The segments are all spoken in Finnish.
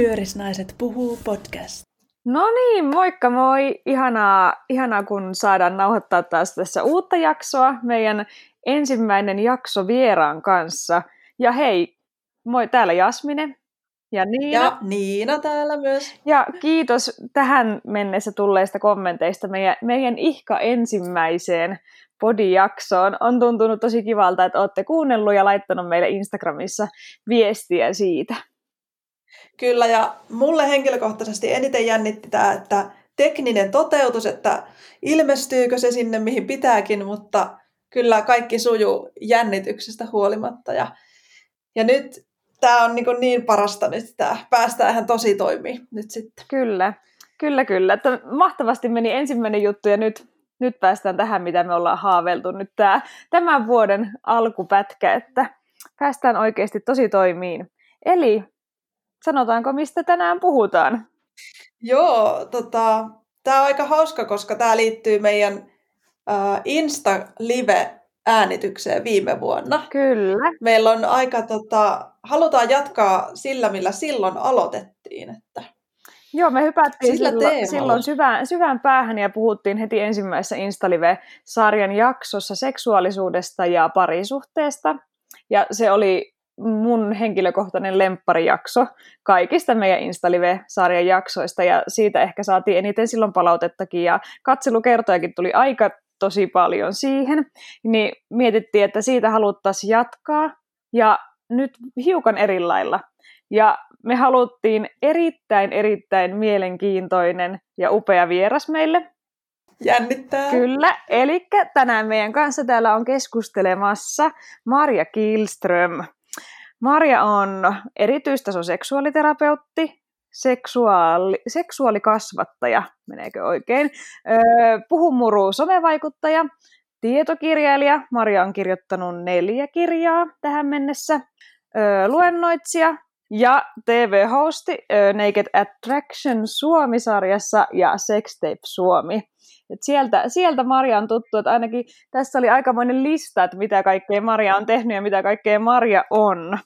Pyörisnaiset puhuu podcast. No niin, moikka moi! Ihanaa, ihanaa kun saadaan nauhoittaa taas tässä uutta jaksoa, meidän ensimmäinen jakso vieraan kanssa. Ja hei, moi, täällä Jasmine ja Niina. Ja Niina täällä myös. Ja kiitos tähän mennessä tulleista kommenteista meidän, meidän ihka ensimmäiseen podijaksoon. On tuntunut tosi kivalta, että olette kuunnellut ja laittanut meille Instagramissa viestiä siitä. Kyllä, ja mulle henkilökohtaisesti eniten jännitti tämä, että tekninen toteutus, että ilmestyykö se sinne, mihin pitääkin, mutta kyllä kaikki sujuu jännityksestä huolimatta. Ja, ja nyt tämä on niin, niin parasta nyt, että päästään ihan tosi toimii nyt sitten. Kyllä, kyllä, kyllä. Että mahtavasti meni ensimmäinen juttu ja nyt, nyt päästään tähän, mitä me ollaan haaveltu nyt tämä, tämän vuoden alkupätkä, että päästään oikeasti tosi toimiin. Eli sanotaanko, mistä tänään puhutaan? Joo, tota, tämä on aika hauska, koska tämä liittyy meidän uh, Insta-live äänitykseen viime vuonna. Kyllä. Meillä on aika, tota, halutaan jatkaa sillä, millä silloin aloitettiin. Että Joo, me hypättiin sillä silloin, silloin syvään, syvään päähän ja puhuttiin heti ensimmäisessä Instalive-sarjan jaksossa seksuaalisuudesta ja parisuhteesta. Ja se oli mun henkilökohtainen lempparijakso kaikista meidän Instalive-sarjan jaksoista, ja siitä ehkä saatiin eniten silloin palautettakin, ja katselukertojakin tuli aika tosi paljon siihen, niin mietittiin, että siitä haluttaisiin jatkaa, ja nyt hiukan eri lailla. Ja me haluttiin erittäin, erittäin mielenkiintoinen ja upea vieras meille. Jännittää. Kyllä, eli tänään meidän kanssa täällä on keskustelemassa Marja Kilström. Marja on erityistaso seksuaaliterapeutti, seksuaali, seksuaalikasvattaja, meneekö oikein, öö, puhumuru somevaikuttaja, tietokirjailija, Marja on kirjoittanut neljä kirjaa tähän mennessä, öö, luennoitsija ja TV-hosti Naked Attraction Suomi-sarjassa ja Sextape Suomi. Et sieltä, sieltä Maria on tuttu, että ainakin tässä oli aikamoinen lista, että mitä kaikkea Maria on tehnyt ja mitä kaikkea Maria on.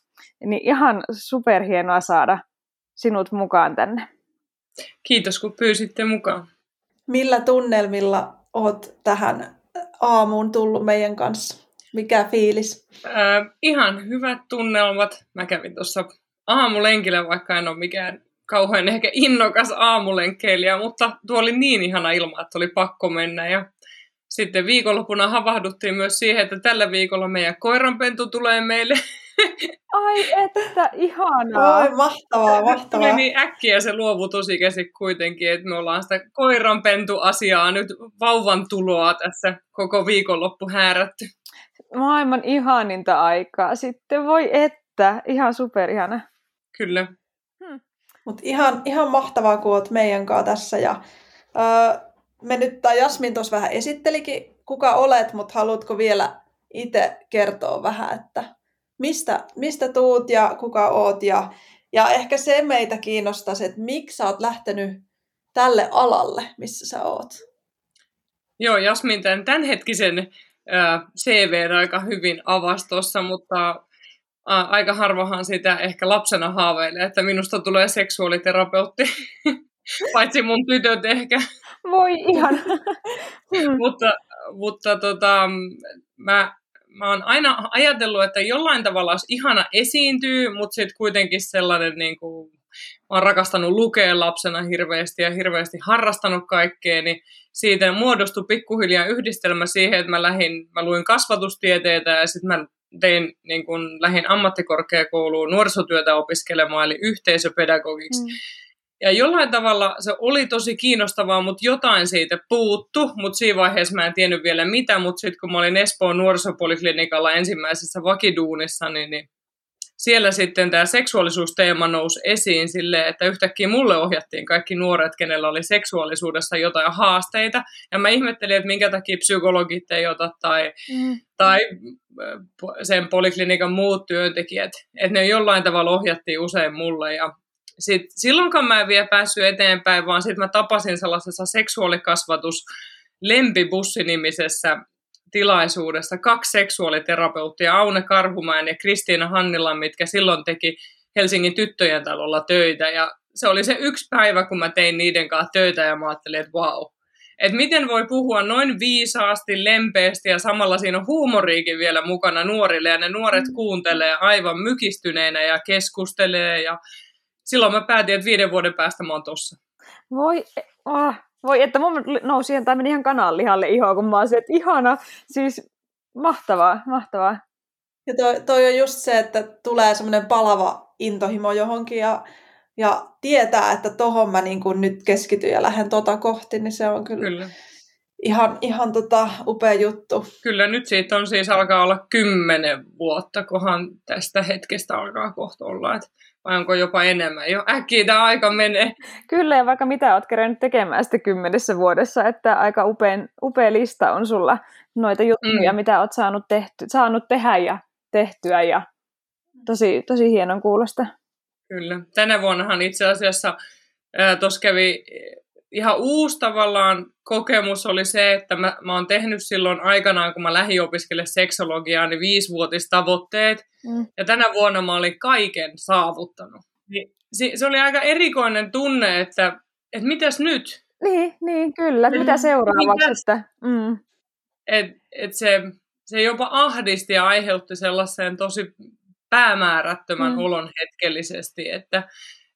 Niin ihan superhienoa saada sinut mukaan tänne. Kiitos, kun pyysitte mukaan. Millä tunnelmilla oot tähän aamuun tullut meidän kanssa? Mikä fiilis? Äh, ihan hyvät tunnelmat. Mä kävin tuossa aamulenkillä, vaikka en ole mikään kauhean ehkä innokas aamulenkkeilijä, mutta tuo oli niin ihana ilma, että oli pakko mennä. Ja sitten viikonloppuna havahduttiin myös siihen, että tällä viikolla meidän koiranpentu tulee meille Ai että, ihanaa. Oi, mahtavaa, mahtavaa. Tuli niin äkkiä se käsi kuitenkin, että me ollaan sitä koiranpentu-asiaa nyt vauvan tuloa tässä koko viikonloppu häärätty. Maailman ihaninta aikaa sitten, voi että, ihan superihana. Kyllä. Hmm. Mutta ihan, ihan mahtavaa, kun olet meidän kanssa tässä. Ja, öö, me nyt, tai Jasmin tuossa vähän esittelikin, kuka olet, mutta haluatko vielä itse kertoa vähän, että mistä, mistä tuut ja kuka oot. Ja, ja ehkä se meitä kiinnostaisi, että miksi sä oot lähtenyt tälle alalle, missä sä oot. Joo, Jasmin tämän tämänhetkisen äh, CV aika hyvin avastossa, mutta aika harvahan sitä ehkä lapsena haaveilee, että minusta tulee seksuaaliterapeutti, paitsi mun tytöt ehkä. Voi ihan. mutta mutta tota, mä mä oon aina ajatellut, että jollain tavalla olisi ihana esiintyy, mutta sitten kuitenkin sellainen, niin kuin, mä oon rakastanut lukea lapsena hirveästi ja hirveästi harrastanut kaikkea, niin siitä muodostui pikkuhiljaa yhdistelmä siihen, että mä, lähdin, mä luin kasvatustieteitä ja sitten mä tein, niin kun, lähdin ammattikorkeakouluun nuorisotyötä opiskelemaan, eli yhteisöpedagogiksi. Mm. Ja jollain tavalla se oli tosi kiinnostavaa, mutta jotain siitä puuttu, mutta siinä vaiheessa mä en tiennyt vielä mitä, mutta sitten kun mä olin Espoon nuorisopoliklinikalla ensimmäisessä vakiduunissa, niin, niin siellä sitten tämä seksuaalisuusteema nousi esiin sille, että yhtäkkiä mulle ohjattiin kaikki nuoret, kenellä oli seksuaalisuudessa jotain haasteita. Ja mä ihmettelin, että minkä takia psykologit ei ota tai, mm. tai sen poliklinikan muut työntekijät. Että ne jollain tavalla ohjattiin usein mulle. Ja sit, silloinkaan mä en vielä päässyt eteenpäin, vaan sitten mä tapasin sellaisessa seksuaalikasvatus lempibussi-nimisessä tilaisuudessa kaksi seksuaaliterapeuttia, Aune Karhumäen ja Kristiina Hannila, mitkä silloin teki Helsingin tyttöjen talolla töitä. Ja se oli se yksi päivä, kun mä tein niiden kanssa töitä ja mä ajattelin, että vau, wow, että miten voi puhua noin viisaasti, lempeästi ja samalla siinä on huumoriikin vielä mukana nuorille ja ne nuoret mm. kuuntelee aivan mykistyneenä ja keskustelee ja silloin mä päätin, että viiden vuoden päästä mä oon tossa. Voi, oh, voi että mun nousi ihan, tai meni ihan kananlihalle iho, kun mä olisin, että ihana, siis mahtavaa, mahtavaa. Ja toi, toi on just se, että tulee semmoinen palava intohimo johonkin ja ja tietää, että tohon mä niin kun nyt keskityn ja lähden tota kohti, niin se on kyllä, kyllä. ihan, ihan tota upea juttu. Kyllä, nyt siitä on siis alkaa olla kymmenen vuotta, kohan tästä hetkestä alkaa kohta olla, että vai onko jopa enemmän jo? Äkkiä tämä aika menee. Kyllä, ja vaikka mitä olet kerännyt tekemään sitten kymmenessä vuodessa, että aika upein, upea lista on sulla noita juttuja, mm. mitä olet saanut, tehty, saanut tehdä ja tehtyä, ja tosi, tosi hienon kuulosta. Kyllä. Tänä vuonnahan itse asiassa tuossa kävi ihan uusi tavallaan kokemus oli se, että mä, mä oon tehnyt silloin aikanaan, kun mä lähdin opiskelemaan seksologiaa, niin viisivuotistavoitteet. Mm. Ja tänä vuonna mä olin kaiken saavuttanut. Niin, se, se oli aika erikoinen tunne, että, että mitäs nyt? Niin, niin kyllä. Mitä mm. seuraavaksi? Että, mm. et, et se, se jopa ahdisti ja aiheutti sellaisen tosi päämäärättömän mm. olon hetkellisesti, että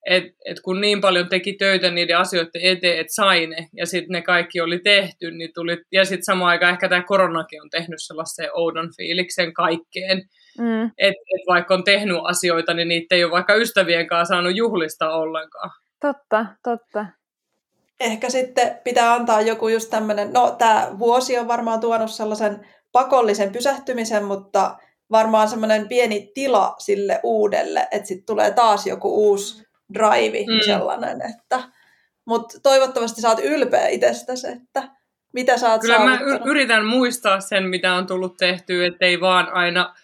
et, et kun niin paljon teki töitä niiden asioiden eteen, että sai ne, ja sitten ne kaikki oli tehty, niin tuli, ja sitten samaan aikaan ehkä tämä koronakin on tehnyt sellaisen oudon fiiliksen kaikkeen, mm. että et vaikka on tehnyt asioita, niin niitä ei ole vaikka ystävien kanssa saanut juhlista ollenkaan. Totta, totta. Ehkä sitten pitää antaa joku just tämmöinen, no tämä vuosi on varmaan tuonut sellaisen pakollisen pysähtymisen, mutta varmaan semmoinen pieni tila sille uudelle, että sitten tulee taas joku uusi drive mm. sellainen, että mutta toivottavasti saat ylpeä itsestäsi, että mitä sä oot Kyllä mä yritän muistaa sen, mitä on tullut tehtyä, ettei vaan aina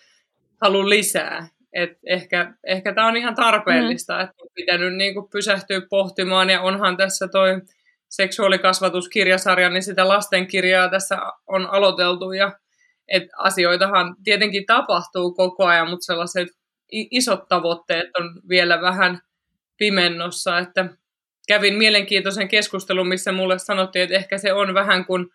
halua lisää. Et ehkä ehkä tämä on ihan tarpeellista, mm. että on pitänyt niinku pysähtyä pohtimaan, ja onhan tässä toi seksuaalikasvatuskirjasarja, niin sitä lastenkirjaa tässä on aloiteltu, ja että asioitahan tietenkin tapahtuu koko ajan, mutta sellaiset isot tavoitteet on vielä vähän pimennossa, että kävin mielenkiintoisen keskustelun, missä mulle sanottiin, että ehkä se on vähän kuin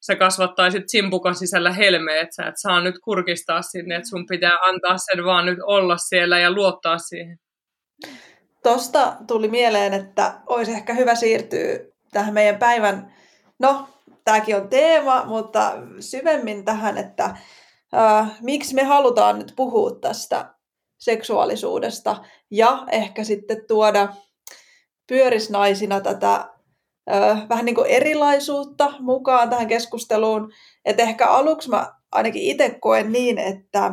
sä kasvattaisit simpukan sisällä helmeet, että sä et saa nyt kurkistaa sinne, että sun pitää antaa sen vaan nyt olla siellä ja luottaa siihen. Tosta tuli mieleen, että olisi ehkä hyvä siirtyä tähän meidän päivän, no tämäkin on teema, mutta syvemmin tähän, että äh, miksi me halutaan nyt puhua tästä seksuaalisuudesta ja ehkä sitten tuoda pyörisnaisina tätä äh, vähän niin kuin erilaisuutta mukaan tähän keskusteluun. Että ehkä aluksi mä ainakin itse koen niin, että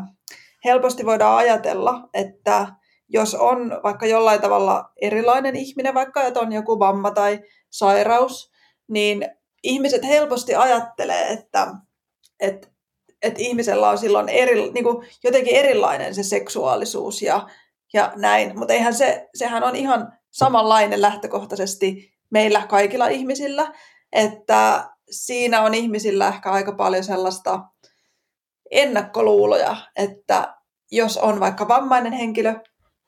helposti voidaan ajatella, että jos on vaikka jollain tavalla erilainen ihminen, vaikka että on joku vamma tai sairaus, niin ihmiset helposti ajattelee, että, että, että ihmisellä on silloin eri, niin kuin jotenkin erilainen se seksuaalisuus ja, ja näin, mutta eihän se, sehän on ihan samanlainen lähtökohtaisesti meillä kaikilla ihmisillä, että siinä on ihmisillä ehkä aika paljon sellaista ennakkoluuloja, että jos on vaikka vammainen henkilö,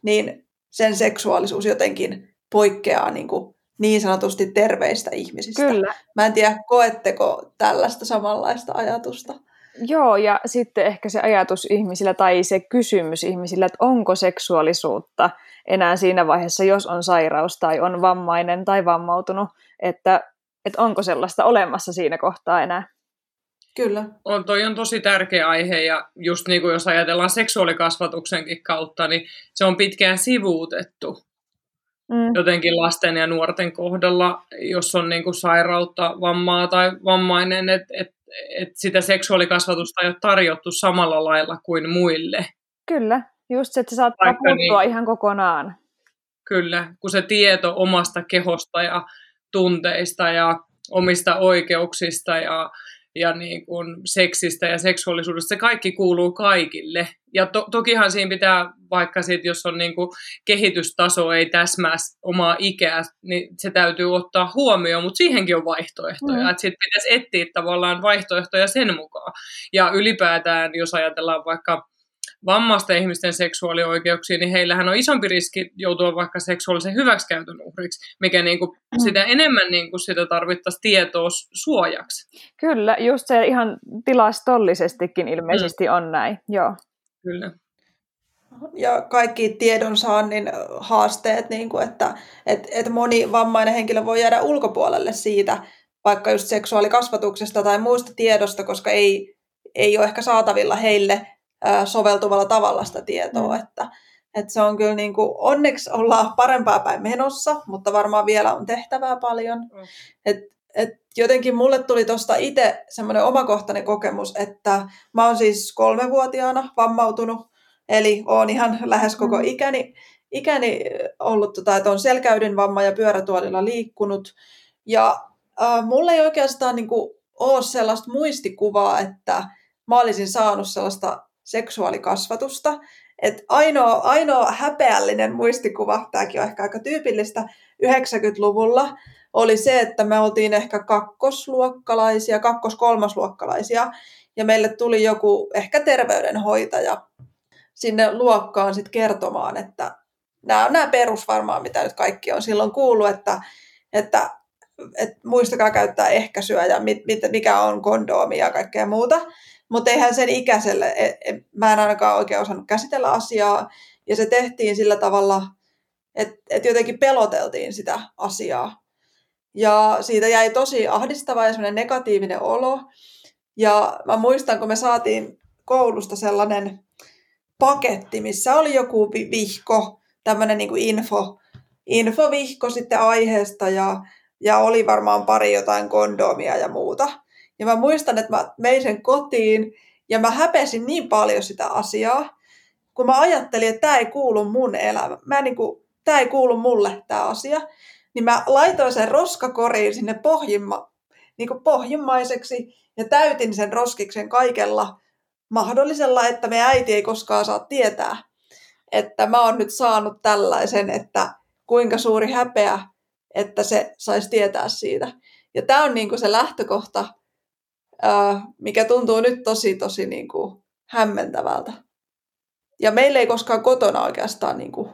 niin sen seksuaalisuus jotenkin poikkeaa niin kuin niin sanotusti terveistä ihmisistä. Kyllä. Mä en tiedä, koetteko tällaista samanlaista ajatusta? Joo, ja sitten ehkä se ajatus ihmisillä tai se kysymys ihmisillä, että onko seksuaalisuutta enää siinä vaiheessa, jos on sairaus tai on vammainen tai vammautunut, että, että onko sellaista olemassa siinä kohtaa enää. Kyllä. On, toi on tosi tärkeä aihe ja just niin kuin jos ajatellaan seksuaalikasvatuksenkin kautta, niin se on pitkään sivuutettu mm. jotenkin lasten ja nuorten kohdalla, jos on niin kuin sairautta, vammaa tai vammainen, että et, et sitä seksuaalikasvatusta ei ole tarjottu samalla lailla kuin muille. Kyllä, just se, että se saattaa puuttua niin, ihan kokonaan. Kyllä, kun se tieto omasta kehosta ja tunteista ja omista oikeuksista ja ja niin kuin seksistä ja seksuaalisuudesta. Se kaikki kuuluu kaikille. Ja to, tokihan siinä pitää, vaikka sit, jos on niin kuin kehitystaso ei täsmää omaa ikää, niin se täytyy ottaa huomioon, mutta siihenkin on vaihtoehtoja. Mm. Sitten pitäisi etsiä tavallaan vaihtoehtoja sen mukaan. Ja ylipäätään, jos ajatellaan vaikka vammaisten ihmisten seksuaalioikeuksiin, niin heillähän on isompi riski joutua vaikka seksuaalisen hyväksikäytön uhriksi, mikä niin kuin mm. sitä enemmän niin kuin sitä tarvittaisiin tietoa suojaksi. Kyllä, just se ihan tilastollisestikin ilmeisesti mm. on näin, joo. Kyllä ja kaikki tiedonsaannin haasteet, niin kuin, että et, et moni vammainen henkilö voi jäädä ulkopuolelle siitä, vaikka just seksuaalikasvatuksesta tai muista tiedosta, koska ei, ei ole ehkä saatavilla heille soveltuvalla tavalla sitä tietoa. Mm. Että, että se on kyllä niin kuin, onneksi ollaan parempaa päin menossa, mutta varmaan vielä on tehtävää paljon. Mm. Et, et jotenkin mulle tuli tuosta itse semmoinen omakohtainen kokemus, että mä oon siis kolmevuotiaana vammautunut Eli olen ihan lähes koko mm. ikäni, ikäni ollut, tota, että on selkäydin vamma ja pyörätuolilla liikkunut. Ja äh, mulla ei oikeastaan niin kuin, ole sellaista muistikuvaa, että mä olisin saanut sellaista seksuaalikasvatusta. Et ainoa, ainoa häpeällinen muistikuva, tämäkin on ehkä aika tyypillistä 90-luvulla, oli se, että me oltiin ehkä kakkosluokkalaisia, kakkos-kolmasluokkalaisia, ja meille tuli joku ehkä terveydenhoitaja, sinne luokkaan sit kertomaan, että nämä on nämä perus varmaan, mitä nyt kaikki on silloin kuullut, että, että, että muistakaa käyttää ehkäisyä ja mit, mit, mikä on kondoomi ja kaikkea muuta. Mutta eihän sen ikäiselle, e, e, mä en ainakaan oikein osannut käsitellä asiaa, ja se tehtiin sillä tavalla, että et jotenkin peloteltiin sitä asiaa. Ja siitä jäi tosi ahdistava ja semmoinen negatiivinen olo. Ja mä muistan, kun me saatiin koulusta sellainen paketti, missä oli joku vihko, tämmöinen niin info, infovihko sitten aiheesta ja, ja oli varmaan pari jotain kondomia ja muuta. Ja mä muistan, että mä vein sen kotiin ja mä häpesin niin paljon sitä asiaa, kun mä ajattelin, että tämä ei kuulu mun elämään. Mä niin kuin, tämä ei kuulu mulle tämä asia. Niin mä laitoin sen roskakoriin sinne pohjimma, niin kuin pohjimmaiseksi ja täytin sen roskiksen kaikella mahdollisella, että me äiti ei koskaan saa tietää, että mä oon nyt saanut tällaisen, että kuinka suuri häpeä, että se saisi tietää siitä. Ja tämä on niinku se lähtökohta, mikä tuntuu nyt tosi, tosi niinku hämmentävältä. Ja meillä ei koskaan kotona oikeastaan niinku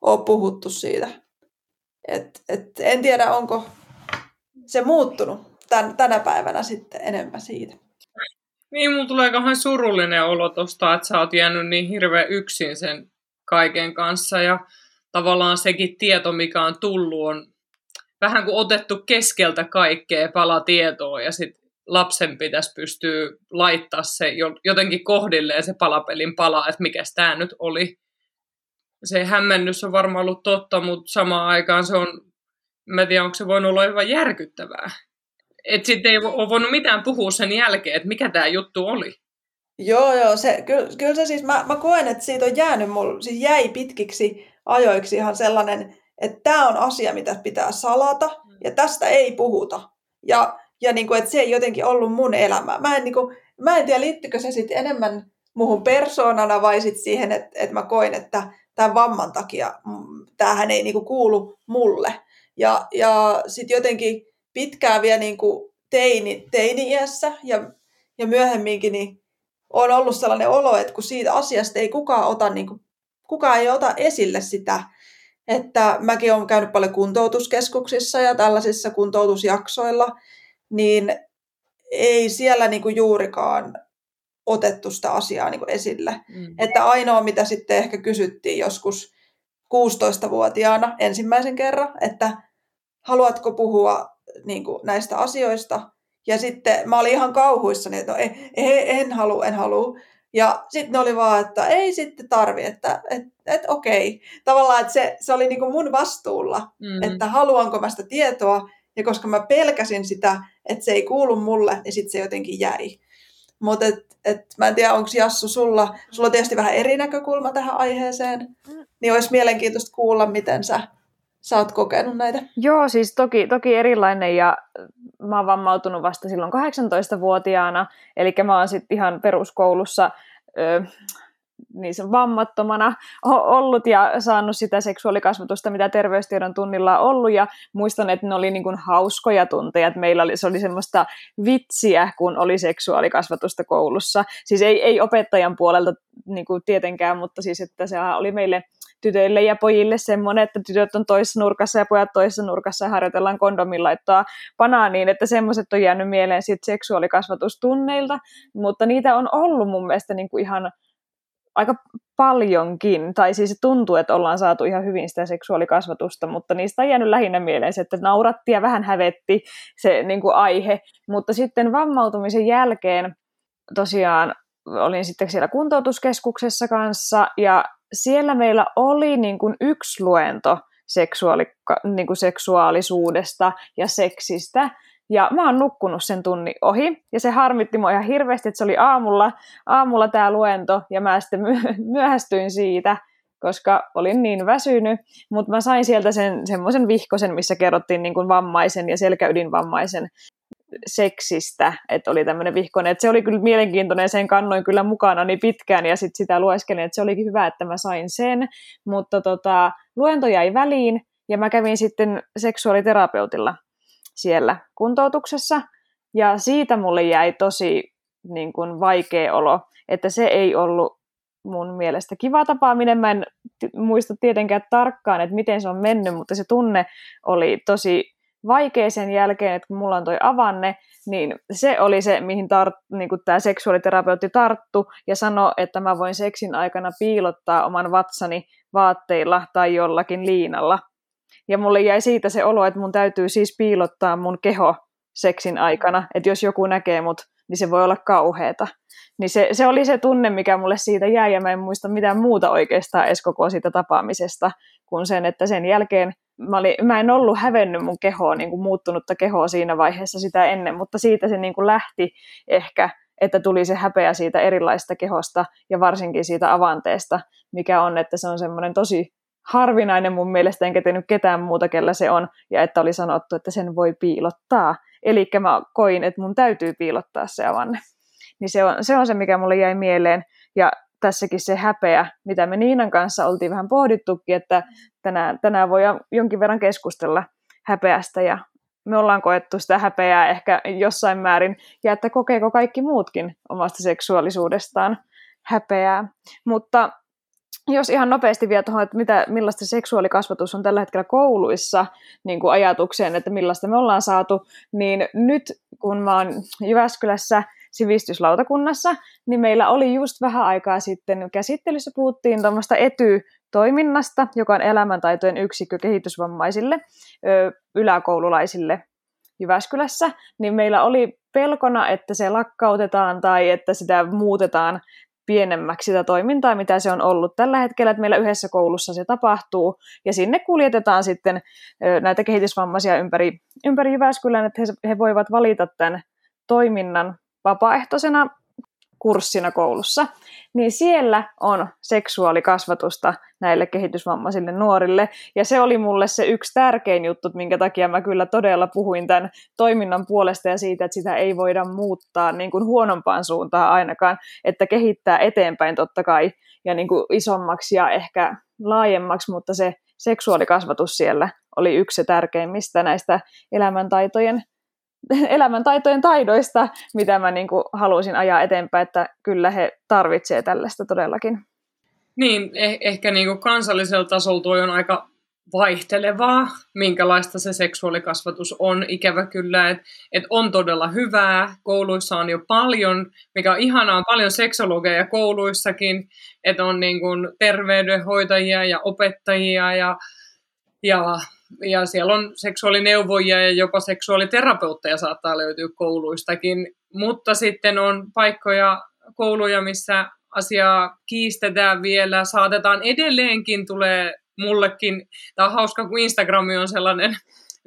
ole puhuttu siitä. Et, et en tiedä, onko se muuttunut tän, tänä päivänä sitten enemmän siitä. Niin, mulla tulee kauhean surullinen olo tosta, että sä oot jäänyt niin hirveän yksin sen kaiken kanssa. Ja tavallaan sekin tieto, mikä on tullut, on vähän kuin otettu keskeltä kaikkea palatietoa ja sitten lapsen pitäisi pystyä laittaa se jotenkin kohdilleen se palapelin pala, että mikä tämä nyt oli. Se hämmennys on varmaan ollut totta, mutta samaan aikaan se on, mä tiedän, onko se voinut olla hyvin järkyttävää. Että sitten ei ole voinut mitään puhua sen jälkeen, että mikä tämä juttu oli. Joo, joo. Se, kyllä, kyllä se siis, mä, mä koen, että siitä on jäänyt mulle, siis jäi pitkiksi ajoiksi ihan sellainen, että tämä on asia, mitä pitää salata, ja tästä ei puhuta. Ja, ja niin kuin, että se ei jotenkin ollut mun elämä. Mä en, niin kuin, mä en tiedä, liittyykö se sitten enemmän muhun persoonana vai sitten siihen, että, että mä koin, että tämän vamman takia tämähän ei niin kuin kuulu mulle. Ja, ja sitten jotenkin pitkään vielä niin kuin teini, teini-iässä ja, ja myöhemminkin niin on ollut sellainen olo, että kun siitä asiasta ei kukaan ota, niin kuin, kukaan ei ota esille sitä, että mäkin olen käynyt paljon kuntoutuskeskuksissa ja tällaisissa kuntoutusjaksoilla, niin ei siellä niin kuin juurikaan otettu sitä asiaa niin kuin esille. Mm. Että ainoa, mitä sitten ehkä kysyttiin joskus 16-vuotiaana ensimmäisen kerran, että haluatko puhua niin kuin näistä asioista. Ja sitten mä olin ihan kauhuissani, että no, en, en halua, en halua. Ja sitten ne oli vaan, että ei sitten tarvi, että et, et, okei. Tavallaan, että se, se oli niin kuin mun vastuulla, mm. että haluanko mä sitä tietoa. Ja koska mä pelkäsin sitä, että se ei kuulu mulle, niin sitten se jotenkin jäi. Mutta et, et, mä en tiedä, onko Jassu sulla, sulla on tietysti vähän eri näkökulma tähän aiheeseen, mm. niin olisi mielenkiintoista kuulla, miten sä sä oot kokenut näitä? Joo, siis toki, toki erilainen ja mä oon vammautunut vasta silloin 18-vuotiaana, eli mä oon sitten ihan peruskoulussa ö, niin se vammattomana ollut ja saanut sitä seksuaalikasvatusta, mitä terveystiedon tunnilla on ollut. Ja muistan, että ne oli niin kuin hauskoja tunteja, että meillä oli, se oli semmoista vitsiä, kun oli seksuaalikasvatusta koulussa. Siis ei, ei opettajan puolelta niin kuin tietenkään, mutta siis että se oli meille tytöille ja pojille semmoinen, että tytöt on toisessa nurkassa ja pojat toisessa nurkassa ja harjoitellaan kondomin laittoa niin, että semmoiset on jäänyt mieleen siitä seksuaalikasvatustunneilta, mutta niitä on ollut mun mielestä niin kuin ihan aika paljonkin, tai siis tuntuu, että ollaan saatu ihan hyvin sitä seksuaalikasvatusta, mutta niistä on jäänyt lähinnä mieleen se, että nauratti ja vähän hävetti se niin kuin aihe, mutta sitten vammautumisen jälkeen tosiaan olin sitten siellä kuntoutuskeskuksessa kanssa, ja siellä meillä oli niin kuin yksi luento seksuaali, niin kuin seksuaalisuudesta ja seksistä, ja mä oon nukkunut sen tunnin ohi, ja se harmitti mua ihan hirveästi, että se oli aamulla, aamulla tämä luento, ja mä sitten myöhästyin siitä, koska olin niin väsynyt, mutta mä sain sieltä sen semmoisen vihkosen, missä kerrottiin niin kuin vammaisen ja selkäydinvammaisen seksistä, että oli tämmöinen vihkonen. Että se oli kyllä mielenkiintoinen, sen kannoin kyllä mukana niin pitkään ja sitten sitä lueskelin, että se olikin hyvä, että mä sain sen. Mutta tota, luento jäi väliin ja mä kävin sitten seksuaaliterapeutilla siellä kuntoutuksessa. Ja siitä mulle jäi tosi niin kuin, vaikea olo, että se ei ollut mun mielestä kiva tapaaminen. Mä en muista tietenkään tarkkaan, että miten se on mennyt, mutta se tunne oli tosi vaikea sen jälkeen, että kun mulla on toi avanne, niin se oli se, mihin tar- niin tämä seksuaaliterapeutti tarttu ja sanoi, että mä voin seksin aikana piilottaa oman vatsani vaatteilla tai jollakin liinalla. Ja mulle jäi siitä se olo, että mun täytyy siis piilottaa mun keho seksin aikana, että jos joku näkee mut, niin se voi olla kauheeta. Niin se, se oli se tunne, mikä mulle siitä jäi, ja mä en muista mitään muuta oikeastaan edes koko siitä tapaamisesta, kuin sen, että sen jälkeen mä, olin, mä en ollut hävennyt mun kehoa, niin kuin muuttunutta kehoa siinä vaiheessa sitä ennen, mutta siitä se niin kuin lähti ehkä, että tuli se häpeä siitä erilaista kehosta ja varsinkin siitä avanteesta, mikä on, että se on semmoinen tosi harvinainen mun mielestä, enkä tehnyt ketään muuta, kellä se on, ja että oli sanottu, että sen voi piilottaa. Eli mä koin, että mun täytyy piilottaa se avanne. Niin se on, se on se, mikä mulle jäi mieleen. Ja tässäkin se häpeä, mitä me Niinan kanssa oltiin vähän pohdittukin, että tänään, tänään voi jonkin verran keskustella häpeästä ja me ollaan koettu sitä häpeää ehkä jossain määrin, ja että kokeeko kaikki muutkin omasta seksuaalisuudestaan häpeää. Mutta jos ihan nopeasti vielä tuohon, että mitä, millaista seksuaalikasvatus on tällä hetkellä kouluissa niin kuin ajatukseen, että millaista me ollaan saatu, niin nyt kun mä oon Jyväskylässä sivistyslautakunnassa, niin meillä oli just vähän aikaa sitten käsittelyssä puhuttiin tuommoista ety-toiminnasta, joka on elämäntaitojen yksikkö kehitysvammaisille ö, yläkoululaisille Jyväskylässä, niin meillä oli pelkona, että se lakkautetaan tai että sitä muutetaan pienemmäksi sitä toimintaa, mitä se on ollut tällä hetkellä, että meillä yhdessä koulussa se tapahtuu, ja sinne kuljetetaan sitten näitä kehitysvammaisia ympäri, ympäri Jyväskylän, että he, he voivat valita tämän toiminnan vapaaehtoisena kurssina koulussa, niin siellä on seksuaalikasvatusta näille kehitysvammaisille nuorille. Ja se oli mulle se yksi tärkein juttu, minkä takia mä kyllä todella puhuin tämän toiminnan puolesta ja siitä, että sitä ei voida muuttaa niin kuin huonompaan suuntaan ainakaan, että kehittää eteenpäin totta kai ja niin kuin isommaksi ja ehkä laajemmaksi, mutta se seksuaalikasvatus siellä oli yksi se tärkeimmistä näistä elämäntaitojen elämäntaitojen taidoista, mitä mä niin kuin halusin ajaa eteenpäin, että kyllä he tarvitsevat tällaista todellakin. Niin, eh- ehkä niin kuin kansallisella tasolla tuo on aika vaihtelevaa, minkälaista se seksuaalikasvatus on. Ikävä kyllä, että et on todella hyvää. Kouluissa on jo paljon, mikä on ihanaa, paljon seksologeja kouluissakin, että on niin kuin terveydenhoitajia ja opettajia ja, ja ja siellä on seksuaalineuvojia ja jopa seksuaaliterapeutteja saattaa löytyä kouluistakin, mutta sitten on paikkoja, kouluja, missä asiaa kiistetään vielä, saatetaan edelleenkin tulee mullekin, tämä on hauska, kun Instagram on sellainen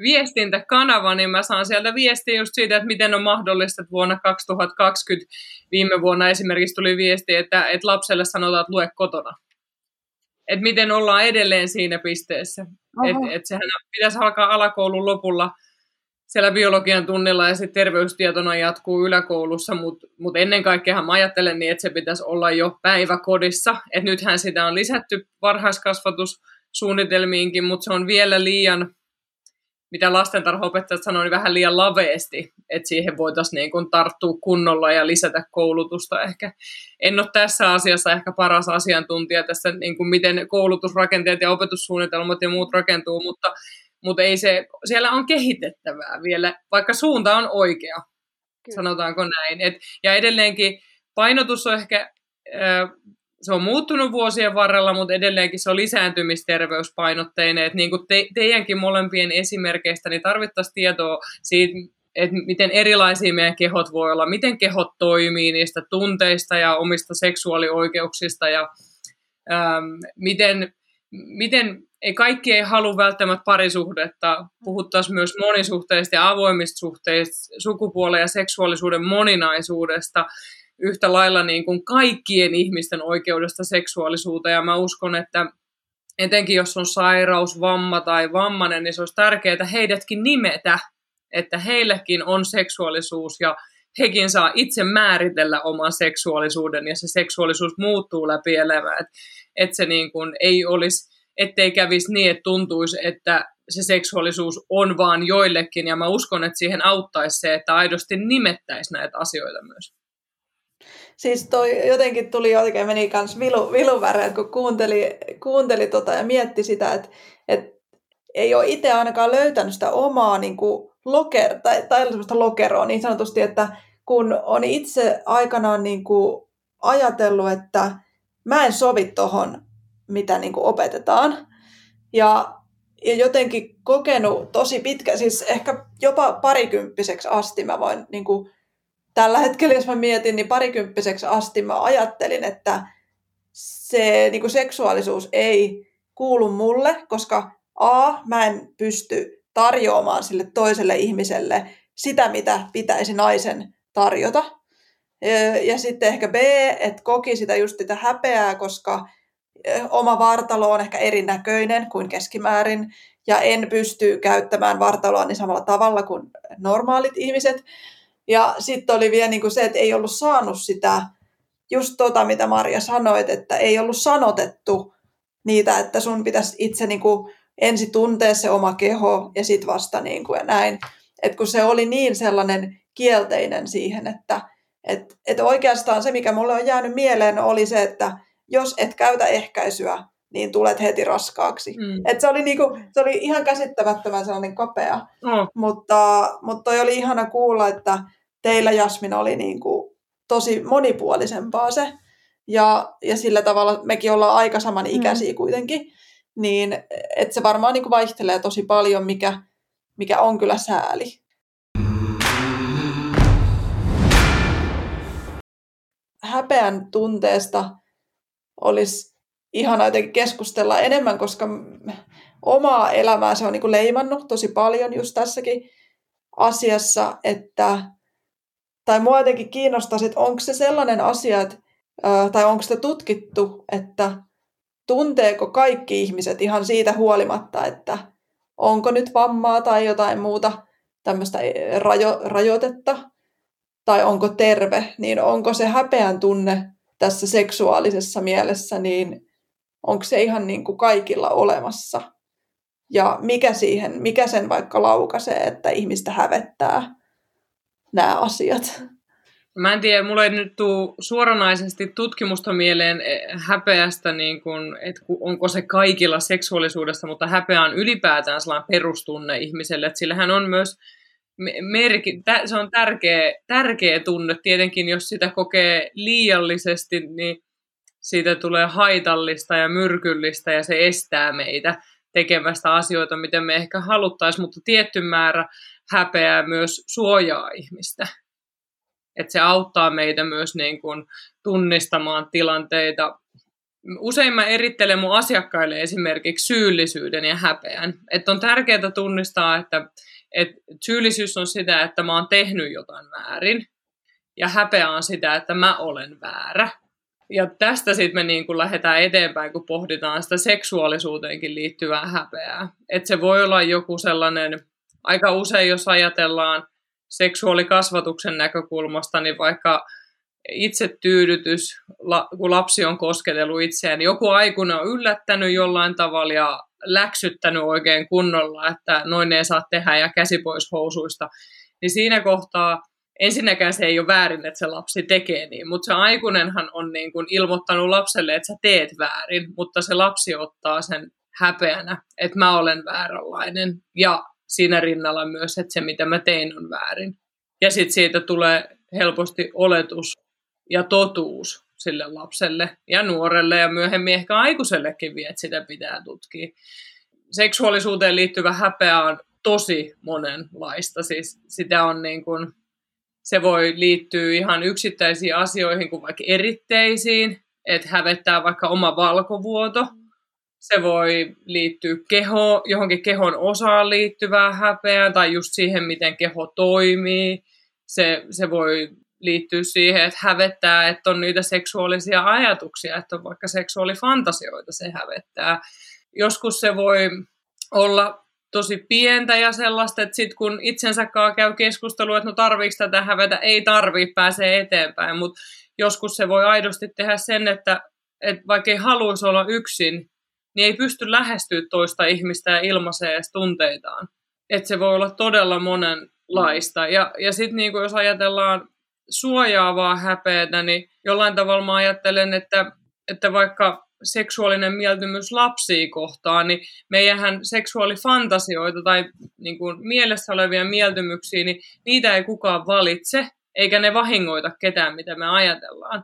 viestintäkanava, niin mä saan sieltä viestiä just siitä, että miten on mahdollista, että vuonna 2020 viime vuonna esimerkiksi tuli viesti, että, että lapselle sanotaan, että lue kotona. Että miten ollaan edelleen siinä pisteessä. Että et sehän pitäisi alkaa alakoulun lopulla siellä biologian tunnilla ja sitten terveystietona jatkuu yläkoulussa, mutta mut ennen kaikkea mä ajattelen niin, että se pitäisi olla jo päiväkodissa. Et nythän sitä on lisätty varhaiskasvatussuunnitelmiinkin, mutta se on vielä liian mitä lastentarhaopettajat sanoo, niin vähän liian laveesti, että siihen voitaisiin niin kuin tarttua kunnolla ja lisätä koulutusta ehkä. En ole tässä asiassa ehkä paras asiantuntija tässä, niin kuin miten koulutusrakenteet ja opetussuunnitelmat ja muut rakentuu, mutta, mutta ei se, siellä on kehitettävää vielä, vaikka suunta on oikea, Kyllä. sanotaanko näin. Et, ja edelleenkin painotus on ehkä se on muuttunut vuosien varrella, mutta edelleenkin se on lisääntymisterveyspainotteinen. Että niin kuin te, teidänkin molempien esimerkkeistä, niin tarvittaisiin tietoa siitä, että miten erilaisia meidän kehot voi olla, miten kehot toimii niistä tunteista ja omista seksuaalioikeuksista ja ähm, miten, miten ei kaikki ei halua välttämättä parisuhdetta. Puhuttaisiin myös monisuhteista ja avoimista suhteista, sukupuolen ja seksuaalisuuden moninaisuudesta yhtä lailla niin kuin kaikkien ihmisten oikeudesta seksuaalisuuteen. Ja mä uskon, että etenkin jos on sairaus, vamma tai vammainen, niin se olisi tärkeää heidätkin nimetä, että heillekin on seksuaalisuus ja hekin saa itse määritellä oman seksuaalisuuden ja se seksuaalisuus muuttuu läpi elämää. Että et se niin kuin ei olisi, ettei kävisi niin, että tuntuisi, että se seksuaalisuus on vaan joillekin ja mä uskon, että siihen auttaisi se, että aidosti nimettäisi näitä asioita myös. Siis toi jotenkin tuli oikein, meni kans vilu, viluväreet, kun kuunteli, kuunteli tota ja mietti sitä, että et ei ole itse ainakaan löytänyt sitä omaa niin kuin loker, tai, tai sellaista lokeroa niin sanotusti, että kun on itse aikanaan niin kuin ajatellut, että mä en sovi tohon, mitä niin kuin opetetaan, ja, ja jotenkin kokenut tosi pitkä, siis ehkä jopa parikymppiseksi asti mä voin niin kuin tällä hetkellä, jos mä mietin, niin parikymppiseksi asti mä ajattelin, että se niin kuin seksuaalisuus ei kuulu mulle, koska A, mä en pysty tarjoamaan sille toiselle ihmiselle sitä, mitä pitäisi naisen tarjota. Ja sitten ehkä B, että koki sitä just sitä häpeää, koska oma vartalo on ehkä erinäköinen kuin keskimäärin, ja en pysty käyttämään vartaloa niin samalla tavalla kuin normaalit ihmiset. Ja sitten oli vielä niin kuin se, että ei ollut saanut sitä, just tota mitä Marja sanoit, että ei ollut sanotettu niitä, että sun pitäisi itse niin kuin ensi tuntea se oma keho ja sitten vasta niin kuin ja näin. Et kun se oli niin sellainen kielteinen siihen, että et, et oikeastaan se, mikä mulle on jäänyt mieleen, oli se, että jos et käytä ehkäisyä, niin tulet heti raskaaksi. Mm. Et se, oli niinku, se oli ihan käsittämättömän sellainen kapea. Oh. Mutta, mutta toi oli ihana kuulla, että teillä Jasmin oli niinku tosi monipuolisempaa se. Ja, ja sillä tavalla mekin ollaan aika saman ikäisiä mm. kuitenkin. Niin että se varmaan niinku vaihtelee tosi paljon, mikä, mikä on kyllä sääli. Häpeän tunteesta olisi ihana jotenkin keskustella enemmän, koska omaa elämää se on niin kuin leimannut tosi paljon just tässäkin asiassa, että tai mua jotenkin kiinnostaisi, että onko se sellainen asia, että, tai onko sitä tutkittu, että tunteeko kaikki ihmiset ihan siitä huolimatta, että onko nyt vammaa tai jotain muuta tämmöistä e, rajo, rajoitetta, tai onko terve, niin onko se häpeän tunne tässä seksuaalisessa mielessä, niin onko se ihan niin kuin kaikilla olemassa. Ja mikä, siihen, mikä sen vaikka laukaisee, että ihmistä hävettää nämä asiat. Mä en tiedä, mulle ei nyt tule suoranaisesti tutkimusta mieleen eh, häpeästä, niin kun, että onko se kaikilla seksuaalisuudessa, mutta häpeä on ylipäätään sellainen perustunne ihmiselle, että sillähän on myös merki, se on tärkeä, tärkeä tunne. Tietenkin, jos sitä kokee liiallisesti, niin siitä tulee haitallista ja myrkyllistä ja se estää meitä tekemästä asioita, miten me ehkä haluttaisiin, mutta tietty määrä häpeää myös suojaa ihmistä. Että se auttaa meitä myös niin kuin tunnistamaan tilanteita. Usein mä erittelen mun asiakkaille esimerkiksi syyllisyyden ja häpeän. Että on tärkeää tunnistaa, että, että syyllisyys on sitä, että mä oon tehnyt jotain väärin. Ja häpeä on sitä, että mä olen väärä. Ja tästä sitten me niin kuin lähdetään eteenpäin, kun pohditaan sitä seksuaalisuuteenkin liittyvää häpeää. Että se voi olla joku sellainen aika usein, jos ajatellaan seksuaalikasvatuksen näkökulmasta, niin vaikka itsetyydytys, kun lapsi on kosketellut itseään, niin joku aikuinen on yllättänyt jollain tavalla ja läksyttänyt oikein kunnolla, että noin ei saa tehdä ja käsi pois housuista, niin siinä kohtaa ensinnäkään se ei ole väärin, että se lapsi tekee niin, mutta se aikuinenhan on niin kuin ilmoittanut lapselle, että sä teet väärin, mutta se lapsi ottaa sen häpeänä, että mä olen vääränlainen ja siinä rinnalla myös, että se mitä mä tein on väärin. Ja sitten siitä tulee helposti oletus ja totuus sille lapselle ja nuorelle ja myöhemmin ehkä aikuisellekin vie, että sitä pitää tutkia. Seksuaalisuuteen liittyvä häpeä on tosi monenlaista. Siis sitä on niin kuin, se voi liittyä ihan yksittäisiin asioihin kuin vaikka eritteisiin, että hävettää vaikka oma valkovuoto. Se voi liittyä keho, johonkin kehon osaan liittyvään häpeään tai just siihen, miten keho toimii. Se, se voi liittyy siihen, että hävettää, että on niitä seksuaalisia ajatuksia, että on vaikka seksuaalifantasioita, se hävettää. Joskus se voi olla tosi pientä ja sellaista, että sitten kun itsensä kanssa käy keskustelua, että no tarviiko tätä hävetä, ei tarvii, pääsee eteenpäin, mutta joskus se voi aidosti tehdä sen, että, että vaikka ei haluaisi olla yksin, niin ei pysty lähestyä toista ihmistä ja ilmaisee edes tunteitaan. Että se voi olla todella monenlaista. Ja, ja sitten niin jos ajatellaan suojaavaa häpeätä, niin jollain tavalla mä ajattelen, että, että vaikka seksuaalinen mieltymys lapsia kohtaan, niin meidänhän seksuaalifantasioita tai niin kuin mielessä olevia mieltymyksiä, niin niitä ei kukaan valitse, eikä ne vahingoita ketään, mitä me ajatellaan.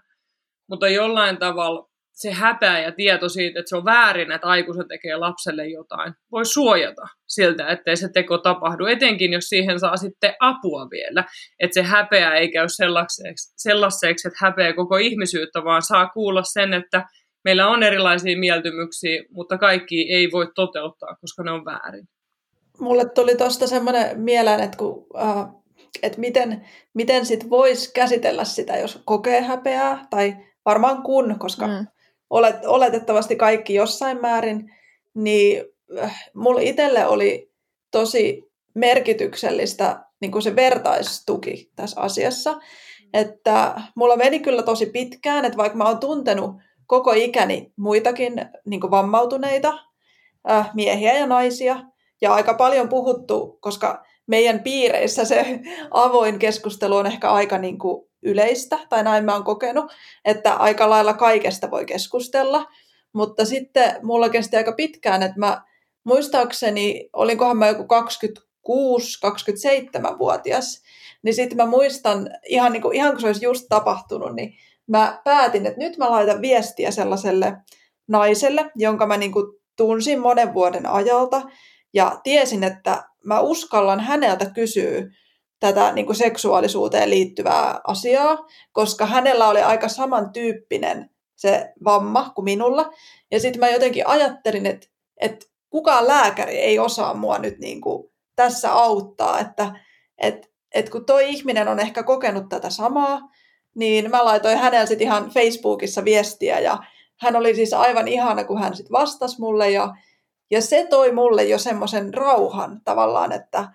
Mutta jollain tavalla se häpeä ja tieto siitä, että se on väärin, että aikuiset tekee lapselle jotain, voi suojata siltä, ettei se teko tapahdu, etenkin jos siihen saa sitten apua vielä, että se häpeä ei käy sellaiseksi, sellaiseksi että häpeä koko ihmisyyttä, vaan saa kuulla sen, että meillä on erilaisia mieltymyksiä, mutta kaikki ei voi toteuttaa, koska ne on väärin. Mulle tuli tuosta semmoinen mieleen, että, kun, äh, että miten, miten sit voisi käsitellä sitä, jos kokee häpeää, tai varmaan kun, koska mm olet, oletettavasti kaikki jossain määrin, niin äh, mulle itselle oli tosi merkityksellistä niin kuin se vertaistuki tässä asiassa. Että mulla meni kyllä tosi pitkään, että vaikka mä oon tuntenut koko ikäni muitakin niin vammautuneita äh, miehiä ja naisia, ja aika paljon puhuttu, koska meidän piireissä se avoin keskustelu on ehkä aika niin kuin yleistä, tai näin mä oon kokenut, että aika lailla kaikesta voi keskustella. Mutta sitten mulla kesti aika pitkään, että mä muistaakseni, olinkohan mä joku 26-27-vuotias, niin sitten mä muistan, ihan, niin kuin, ihan kun se olisi just tapahtunut, niin mä päätin, että nyt mä laitan viestiä sellaiselle naiselle, jonka mä niin kuin tunsin monen vuoden ajalta, ja tiesin, että mä uskallan häneltä kysyä tätä niin kuin seksuaalisuuteen liittyvää asiaa, koska hänellä oli aika samantyyppinen se vamma kuin minulla. Ja sitten mä jotenkin ajattelin, että, että kukaan lääkäri ei osaa mua nyt niin kuin tässä auttaa, että, että, että kun toi ihminen on ehkä kokenut tätä samaa, niin mä laitoin hänelle sitten ihan Facebookissa viestiä ja hän oli siis aivan ihana, kun hän sitten vastasi mulle ja, ja se toi mulle jo semmoisen rauhan tavallaan, että,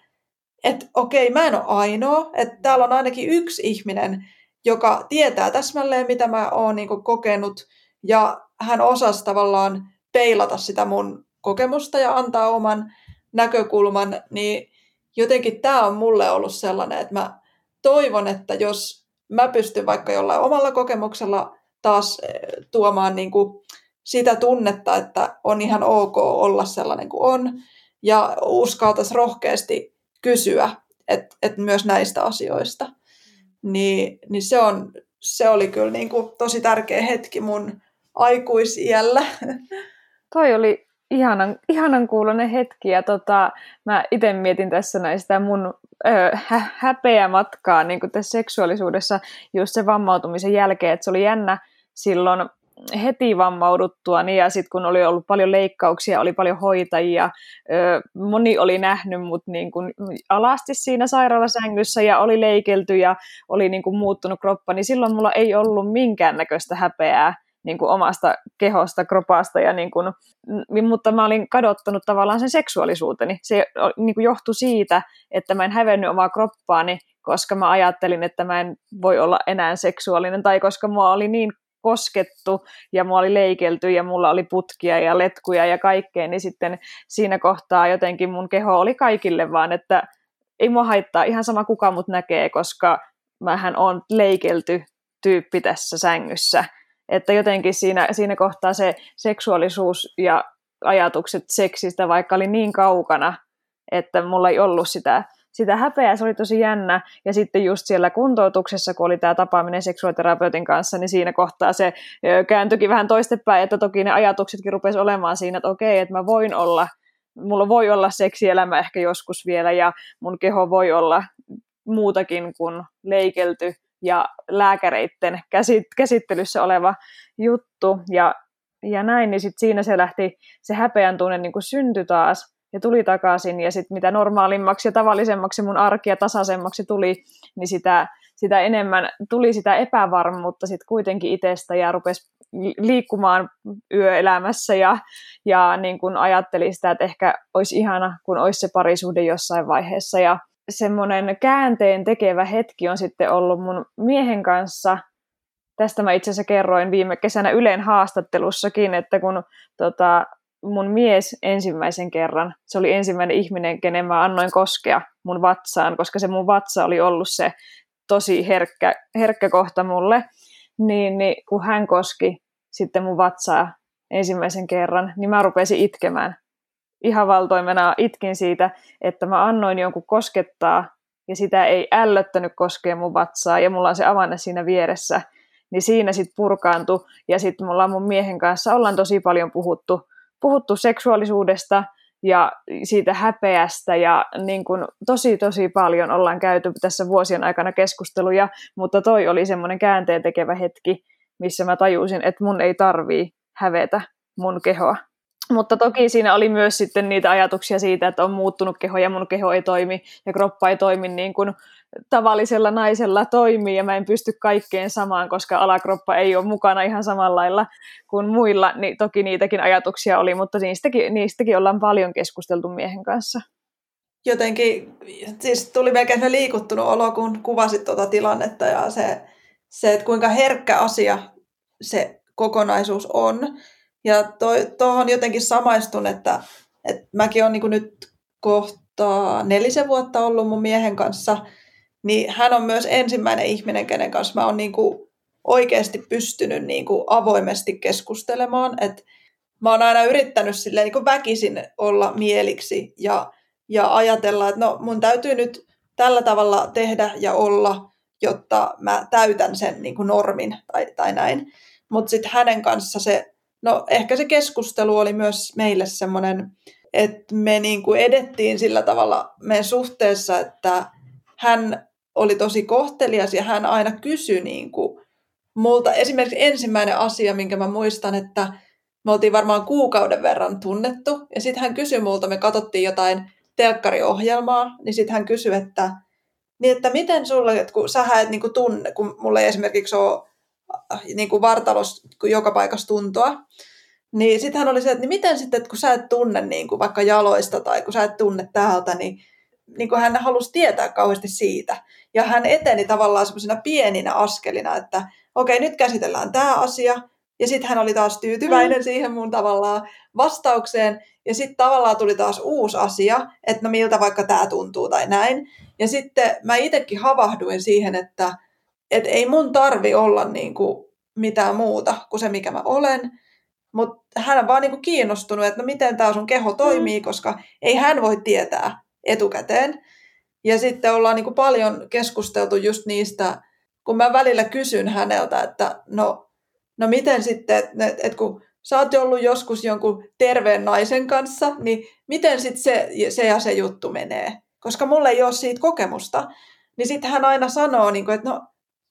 että okei, mä en ole ainoa, että täällä on ainakin yksi ihminen, joka tietää täsmälleen, mitä mä oon niin kokenut, ja hän osasi tavallaan peilata sitä mun kokemusta ja antaa oman näkökulman, niin jotenkin tämä on mulle ollut sellainen, että mä toivon, että jos mä pystyn vaikka jollain omalla kokemuksella taas eh, tuomaan niin kuin sitä tunnetta, että on ihan ok olla sellainen kuin on, ja uskaltaisi rohkeasti kysyä, että et myös näistä asioista. Niin, niin se, on, se oli kyllä niin kuin tosi tärkeä hetki mun aikuisiällä. Toi oli ihanan, ihanan kuulonen hetki ja tota, mä itse mietin tässä näistä mun häpeä matkaa niin tässä seksuaalisuudessa just se vammautumisen jälkeen, että se oli jännä silloin heti vammauduttua, niin ja sitten kun oli ollut paljon leikkauksia, oli paljon hoitajia, moni oli nähnyt mut niin kun alasti siinä sairaalasängyssä ja oli leikelty ja oli niin kun muuttunut kroppa, niin silloin mulla ei ollut minkäännäköistä häpeää niin kuin omasta kehosta, kropasta, ja niin kuin, mutta mä olin kadottanut tavallaan sen seksuaalisuuteni. Se niin kuin johtui siitä, että mä en hävennyt omaa kroppaani, koska mä ajattelin, että mä en voi olla enää seksuaalinen, tai koska mua oli niin koskettu ja mua oli leikelty ja mulla oli putkia ja letkuja ja kaikkea, niin sitten siinä kohtaa jotenkin mun keho oli kaikille vaan, että ei mua haittaa ihan sama kuka mut näkee, koska mähän on leikelty tyyppi tässä sängyssä. Että jotenkin siinä, siinä kohtaa se seksuaalisuus ja ajatukset seksistä vaikka oli niin kaukana, että mulla ei ollut sitä sitä häpeää, se oli tosi jännä. Ja sitten just siellä kuntoutuksessa, kun oli tämä tapaaminen seksuaaliterapeutin kanssa, niin siinä kohtaa se kääntyikin vähän toistepäin, että toki ne ajatuksetkin rupesi olemaan siinä, että okei, että mä voin olla, mulla voi olla seksielämä ehkä joskus vielä, ja mun keho voi olla muutakin kuin leikelty ja lääkäreitten käsittelyssä oleva juttu, ja, ja näin, niin sitten siinä se lähti, se häpeän tunne niin syntyi taas, ja tuli takaisin. Ja sitten mitä normaalimmaksi ja tavallisemmaksi mun arki ja tasaisemmaksi tuli, niin sitä, sitä enemmän tuli sitä epävarmuutta sitten kuitenkin itsestä ja rupesi liikkumaan yöelämässä. Ja, ja niin kun ajattelin sitä, että ehkä olisi ihana, kun olisi se parisuhde jossain vaiheessa. Ja semmoinen käänteen tekevä hetki on sitten ollut mun miehen kanssa. Tästä mä itse asiassa kerroin viime kesänä Ylen haastattelussakin, että kun tota, mun mies ensimmäisen kerran, se oli ensimmäinen ihminen, kenen mä annoin koskea mun vatsaan, koska se mun vatsa oli ollut se tosi herkkä, herkkä kohta mulle, niin, niin kun hän koski sitten mun vatsaa ensimmäisen kerran, niin mä rupesin itkemään. Ihan valtoimena itkin siitä, että mä annoin jonkun koskettaa, ja sitä ei ällöttänyt koskea mun vatsaa, ja mulla on se avanne siinä vieressä, niin siinä sitten purkaantui, ja sitten mulla mun miehen kanssa ollaan tosi paljon puhuttu puhuttu seksuaalisuudesta ja siitä häpeästä ja niin kuin tosi tosi paljon ollaan käyty tässä vuosien aikana keskusteluja, mutta toi oli semmoinen käänteen tekevä hetki, missä mä tajusin, että mun ei tarvii hävetä mun kehoa. Mutta toki siinä oli myös sitten niitä ajatuksia siitä, että on muuttunut keho ja mun keho ei toimi ja kroppa ei toimi niin kuin tavallisella naisella toimii ja mä en pysty kaikkeen samaan, koska alakroppa ei ole mukana ihan samalla lailla kuin muilla, niin toki niitäkin ajatuksia oli, mutta niistäkin, niistäkin ollaan paljon keskusteltu miehen kanssa. Jotenkin, siis tuli melkein liikuttunut olo, kun kuvasit tuota tilannetta ja se, se, että kuinka herkkä asia se kokonaisuus on. Ja tuohon jotenkin samaistun, että, että mäkin olen niin nyt kohta nelisen vuotta ollut mun miehen kanssa – niin hän on myös ensimmäinen ihminen, kenen kanssa mä oon niin oikeasti pystynyt niin kuin avoimesti keskustelemaan. Et mä oon aina yrittänyt silleen niin kuin väkisin olla mieliksi ja, ja ajatella, että no mun täytyy nyt tällä tavalla tehdä ja olla, jotta mä täytän sen niin kuin normin tai, tai näin. Mutta sitten hänen kanssa se, no ehkä se keskustelu oli myös meille semmoinen, että me niin kuin edettiin sillä tavalla meidän suhteessa, että hän oli tosi kohtelias ja hän aina kysyi niin kuin multa. Esimerkiksi ensimmäinen asia, minkä mä muistan, että me oltiin varmaan kuukauden verran tunnettu ja sitten hän kysyi multa, me katsottiin jotain telkkariohjelmaa, niin sitten hän kysyi, että, niin että miten sulle, että kun sä et niin kuin tunne, kun mulla ei esimerkiksi ole niin kuin vartalos joka paikassa tuntoa, niin sitten hän oli se, että niin miten sitten, että kun sä et tunne niin kuin vaikka jaloista tai kun sä et tunne täältä, niin niin kuin hän halusi tietää kauheasti siitä. Ja hän eteni tavallaan semmoisina pieninä askelina, että okei, nyt käsitellään tämä asia. Ja sitten hän oli taas tyytyväinen mm. siihen mun tavallaan vastaukseen. Ja sitten tavallaan tuli taas uusi asia, että no miltä vaikka tämä tuntuu tai näin. Ja sitten mä itsekin havahduin siihen, että et ei mun tarvi olla niin kuin mitään muuta kuin se, mikä mä olen. Mutta hän on vaan niin kuin kiinnostunut, että no miten tämä sun keho toimii, mm. koska ei hän voi tietää, etukäteen. Ja sitten ollaan niin kuin paljon keskusteltu just niistä, kun mä välillä kysyn häneltä, että no, no miten sitten, että et kun sä oot ollut joskus jonkun terveen naisen kanssa, niin miten sitten se, se ja se juttu menee? Koska mulla ei ole siitä kokemusta. Niin sitten hän aina sanoo, niin kuin, että no,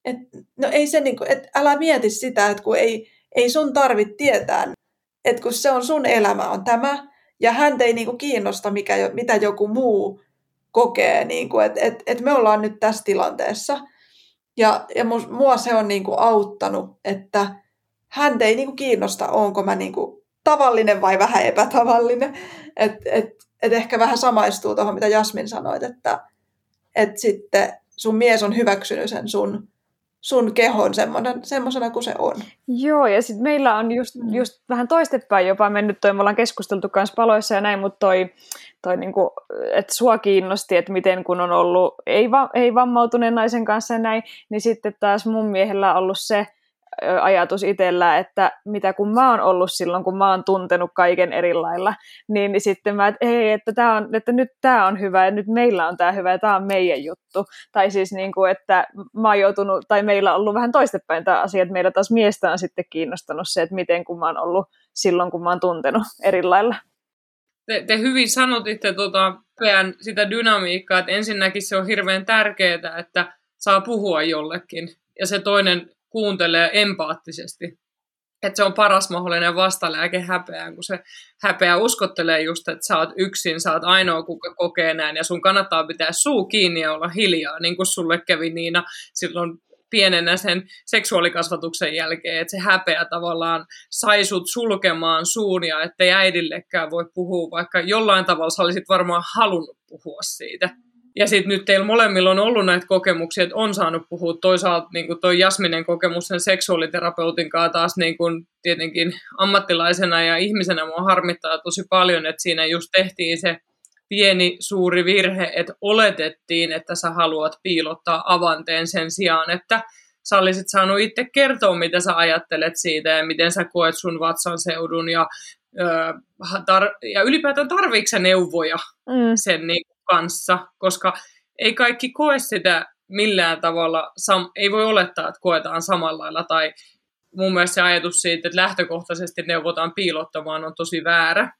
et, no ei se, niin kuin, että älä mieti sitä, että kun ei, ei sun tarvitse tietää, että kun se on sun elämä on tämä, ja hän ei niin kuin kiinnosta, mikä, mitä joku muu kokee, niin kuin, että et, et me ollaan nyt tässä tilanteessa. Ja, ja mua se on niin kuin auttanut, että hän ei niin kuin kiinnosta, onko mä niin kuin tavallinen vai vähän epätavallinen. Et, et, et ehkä vähän samaistuu tuohon, mitä Jasmin sanoit, että et sitten sun mies on hyväksynyt sen sun sun kehon semmoisena kuin se on. Joo, ja sitten meillä on just, mm. just vähän toistepäin jopa mennyt toi, me ollaan keskusteltu myös paloissa ja näin, mutta toi, toi niinku, että sua kiinnosti, että miten kun on ollut ei, va, ei vammautuneen naisen kanssa ja näin, niin sitten taas mun miehellä on ollut se, ajatus itsellä, että mitä kun mä oon ollut silloin, kun mä oon tuntenut kaiken eri lailla, niin, sitten mä, että ei, että, tää on, että nyt tämä on hyvä ja nyt meillä on tämä hyvä ja tämä on meidän juttu. Tai siis niin kuin, että mä oon joutunut, tai meillä on ollut vähän toistepäin tämä asia, että meillä taas miestä on sitten kiinnostanut se, että miten kun mä oon ollut silloin, kun mä oon tuntenut eri lailla. Te, te hyvin sanotitte tuota, sitä dynamiikkaa, että ensinnäkin se on hirveän tärkeää, että saa puhua jollekin. Ja se toinen kuuntelee empaattisesti. Että se on paras mahdollinen vastalääke häpeään, kun se häpeä uskottelee just, että sä oot yksin, sä oot ainoa, kuka kokee näin, ja sun kannattaa pitää suu kiinni ja olla hiljaa, niin kuin sulle kävi Niina silloin pienenä sen seksuaalikasvatuksen jälkeen, että se häpeä tavallaan sai sut sulkemaan suun ja ettei äidillekään voi puhua, vaikka jollain tavalla sä olisit varmaan halunnut puhua siitä. Ja sitten nyt teillä molemmilla on ollut näitä kokemuksia, että on saanut puhua toisaalta niin kuin toi Jasminen kokemus sen seksuaaliterapeutin kanssa taas niin kuin tietenkin ammattilaisena ja ihmisenä mua harmittaa tosi paljon, että siinä just tehtiin se pieni suuri virhe, että oletettiin, että sä haluat piilottaa avanteen sen sijaan, että sä olisit saanut itse kertoa, mitä sä ajattelet siitä ja miten sä koet sun vatsan seudun ja, tar- ja ylipäätään tarviiko neuvoja mm. sen niin kanssa, koska ei kaikki koe sitä millään tavalla, sam- ei voi olettaa, että koetaan samalla lailla, tai mun mielestä se ajatus siitä, että lähtökohtaisesti neuvotaan piilottamaan on tosi väärä.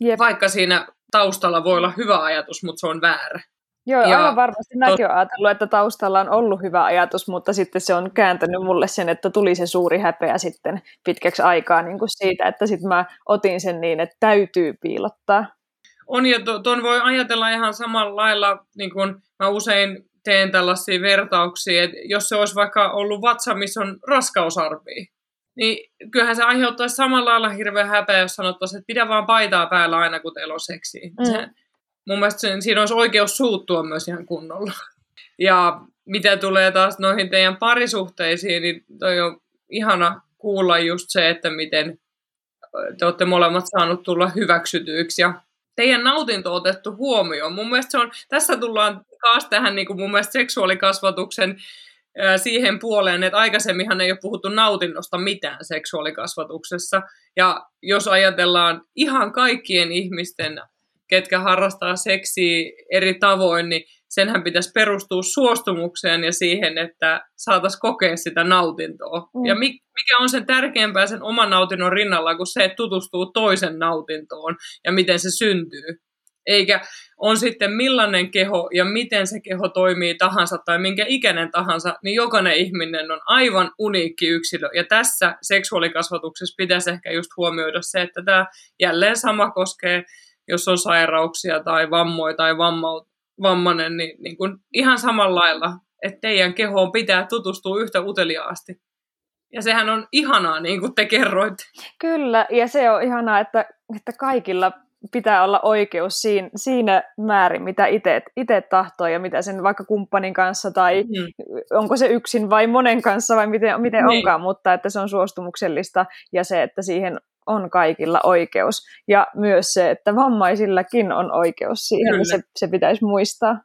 Jep. Vaikka siinä taustalla voi olla hyvä ajatus, mutta se on väärä. Joo, ja aivan varmasti mäkin olen ajatellut, että taustalla on ollut hyvä ajatus, mutta sitten se on kääntänyt mulle sen, että tuli se suuri häpeä sitten pitkäksi aikaa niin kuin siitä, että sitten mä otin sen niin, että täytyy piilottaa. On, ja tuon voi ajatella ihan samalla lailla, niin kuin mä usein teen tällaisia vertauksia, että jos se olisi vaikka ollut vatsa, missä on raskausarvia, niin kyllähän se aiheuttaisi samalla lailla hirveän häpeä, jos sanottaisiin, että pidä vaan paitaa päällä aina, kun teillä on seksiä. Mm. Se, mun mielestä sen, siinä olisi oikeus suuttua myös ihan kunnolla. Ja mitä tulee taas noihin teidän parisuhteisiin, niin toi on ihana kuulla just se, että miten te olette molemmat saanut tulla hyväksytyiksi ja teidän nautinto otettu huomioon. Mun mielestä se on, tässä tullaan taas tähän niin kuin mun mielestä seksuaalikasvatuksen siihen puoleen, että aikaisemminhan ei ole puhuttu nautinnosta mitään seksuaalikasvatuksessa. Ja jos ajatellaan ihan kaikkien ihmisten, ketkä harrastaa seksiä eri tavoin, niin senhän pitäisi perustua suostumukseen ja siihen, että saataisiin kokea sitä nautintoa. Mm. Ja mikä on sen tärkeämpää sen oman nautinnon rinnalla kuin se, että tutustuu toisen nautintoon ja miten se syntyy. Eikä on sitten millainen keho ja miten se keho toimii tahansa tai minkä ikäinen tahansa, niin jokainen ihminen on aivan uniikki yksilö. Ja tässä seksuaalikasvatuksessa pitäisi ehkä just huomioida se, että tämä jälleen sama koskee, jos on sairauksia tai vammoja tai vammaut, vammainen, niin, niin kuin ihan samalla lailla, että teidän kehoon pitää tutustua yhtä uteliaasti. Ja sehän on ihanaa, niin kuin te kerroit. Kyllä, ja se on ihanaa, että, että kaikilla pitää olla oikeus siinä, siinä määrin, mitä itse tahtoo ja mitä sen vaikka kumppanin kanssa tai mm. onko se yksin vai monen kanssa vai miten, miten niin. onkaan, mutta että se on suostumuksellista ja se, että siihen on kaikilla oikeus. Ja myös se, että vammaisillakin on oikeus siihen, se, se pitäisi muistaa.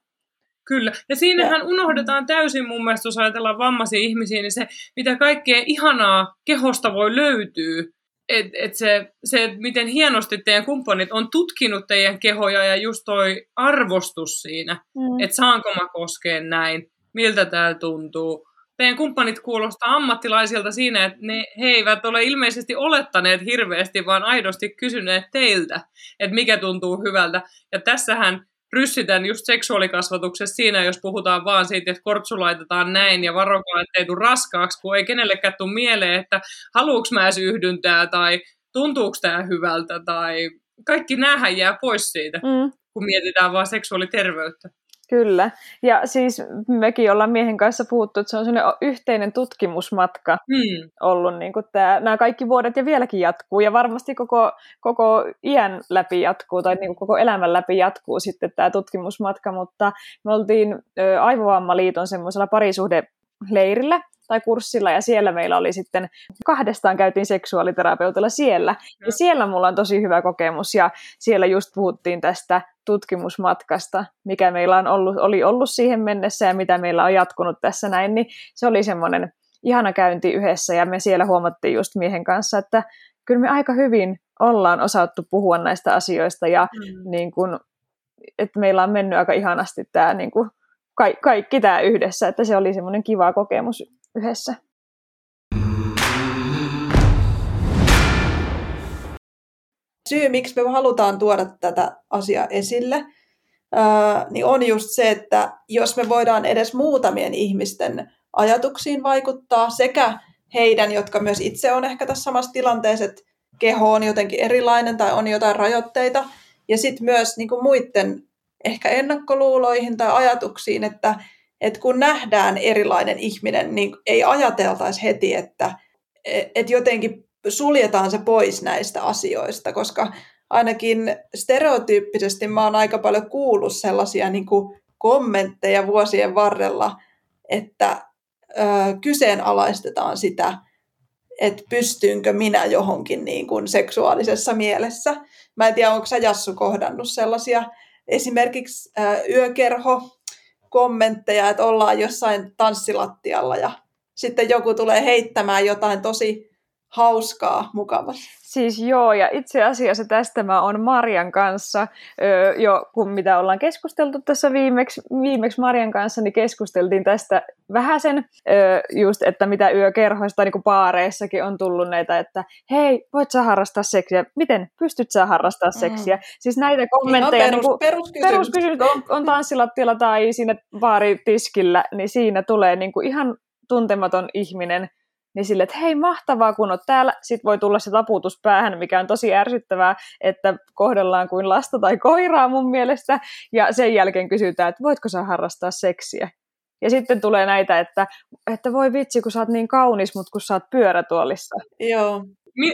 Kyllä. Ja siinähän ja. unohdetaan täysin mun mielestä, jos ajatellaan vammaisia ihmisiä, niin se, mitä kaikkea ihanaa kehosta voi löytyä. Et, et se, se, miten hienosti teidän kumppanit on tutkinut teidän kehoja ja just toi arvostus siinä, mm. että saanko mä koskea näin, miltä tämä tuntuu teidän kumppanit kuulostaa ammattilaisilta siinä, että ne, he eivät ole ilmeisesti olettaneet hirveästi, vaan aidosti kysyneet teiltä, että mikä tuntuu hyvältä. Ja tässähän ryssitään just seksuaalikasvatuksessa siinä, jos puhutaan vaan siitä, että kortsu laitetaan näin ja varokaa, ettei tule raskaaksi, kun ei kenellekään tule mieleen, että haluuks mä edes yhdyntää tai tuntuuko tämä hyvältä tai kaikki näähän jää pois siitä, mm. kun mietitään vaan seksuaaliterveyttä. Kyllä. Ja siis mekin ollaan miehen kanssa puhuttu, että se on sellainen yhteinen tutkimusmatka mm. ollut. Niin kuin tämä, nämä kaikki vuodet ja vieläkin jatkuu. Ja varmasti koko, koko iän läpi jatkuu tai niin kuin koko elämän läpi jatkuu sitten tämä tutkimusmatka. Mutta me oltiin Aivovammaliiton semmoisella parisuhdeleirillä tai kurssilla ja siellä meillä oli sitten, kahdestaan käytiin seksuaaliterapeutilla siellä. Ja siellä mulla on tosi hyvä kokemus ja siellä just puhuttiin tästä tutkimusmatkasta, mikä meillä on ollut, oli ollut siihen mennessä ja mitä meillä on jatkunut tässä näin, niin se oli semmoinen ihana käynti yhdessä ja me siellä huomattiin just miehen kanssa, että kyllä me aika hyvin ollaan osattu puhua näistä asioista ja mm. niin kun, että meillä on mennyt aika ihanasti tämä niin kun, ka- kaikki tämä yhdessä, että se oli semmoinen kiva kokemus yhdessä. Syy, miksi me halutaan tuoda tätä asiaa esille, niin on just se, että jos me voidaan edes muutamien ihmisten ajatuksiin vaikuttaa, sekä heidän, jotka myös itse on ehkä tässä samassa tilanteessa, että keho on jotenkin erilainen tai on jotain rajoitteita, ja sitten myös niin kuin muiden ehkä ennakkoluuloihin tai ajatuksiin, että että kun nähdään erilainen ihminen, niin ei ajateltaisi heti, että et jotenkin suljetaan se pois näistä asioista, koska ainakin stereotyyppisesti mä oon aika paljon kuullut sellaisia niin kuin kommentteja vuosien varrella, että ö, kyseenalaistetaan sitä, että pystynkö minä johonkin niin kuin seksuaalisessa mielessä. Mä en tiedä, onko sä Jassu kohdannut sellaisia esimerkiksi ö, yökerho kommentteja, että ollaan jossain tanssilattialla ja sitten joku tulee heittämään jotain tosi hauskaa, mukavaa. Siis joo, ja itse asiassa tästä mä oon Marjan kanssa, öö, jo kun mitä ollaan keskusteltu tässä viimeksi, viimeksi Marjan kanssa, niin keskusteltiin tästä vähäsen, öö, just, että mitä yökerhoista niin kuin paareissakin on tullut näitä, että hei, voit sä harrastaa seksiä, miten pystyt sä harrastaa mm. seksiä? Mm. Siis näitä kommentteja, perus, niin kuin, peruskysymys. peruskysymys on, on tanssilattialla tai siinä baaritiskillä, niin siinä tulee niin kuin ihan tuntematon ihminen, niin sille, että hei mahtavaa kun oot täällä, sit voi tulla se taputus päähän, mikä on tosi ärsyttävää, että kohdellaan kuin lasta tai koiraa mun mielestä, ja sen jälkeen kysytään, että voitko sä harrastaa seksiä. Ja sitten tulee näitä, että, että voi vitsi, kun sä oot niin kaunis, mutta kun sä oot pyörätuolissa. Joo.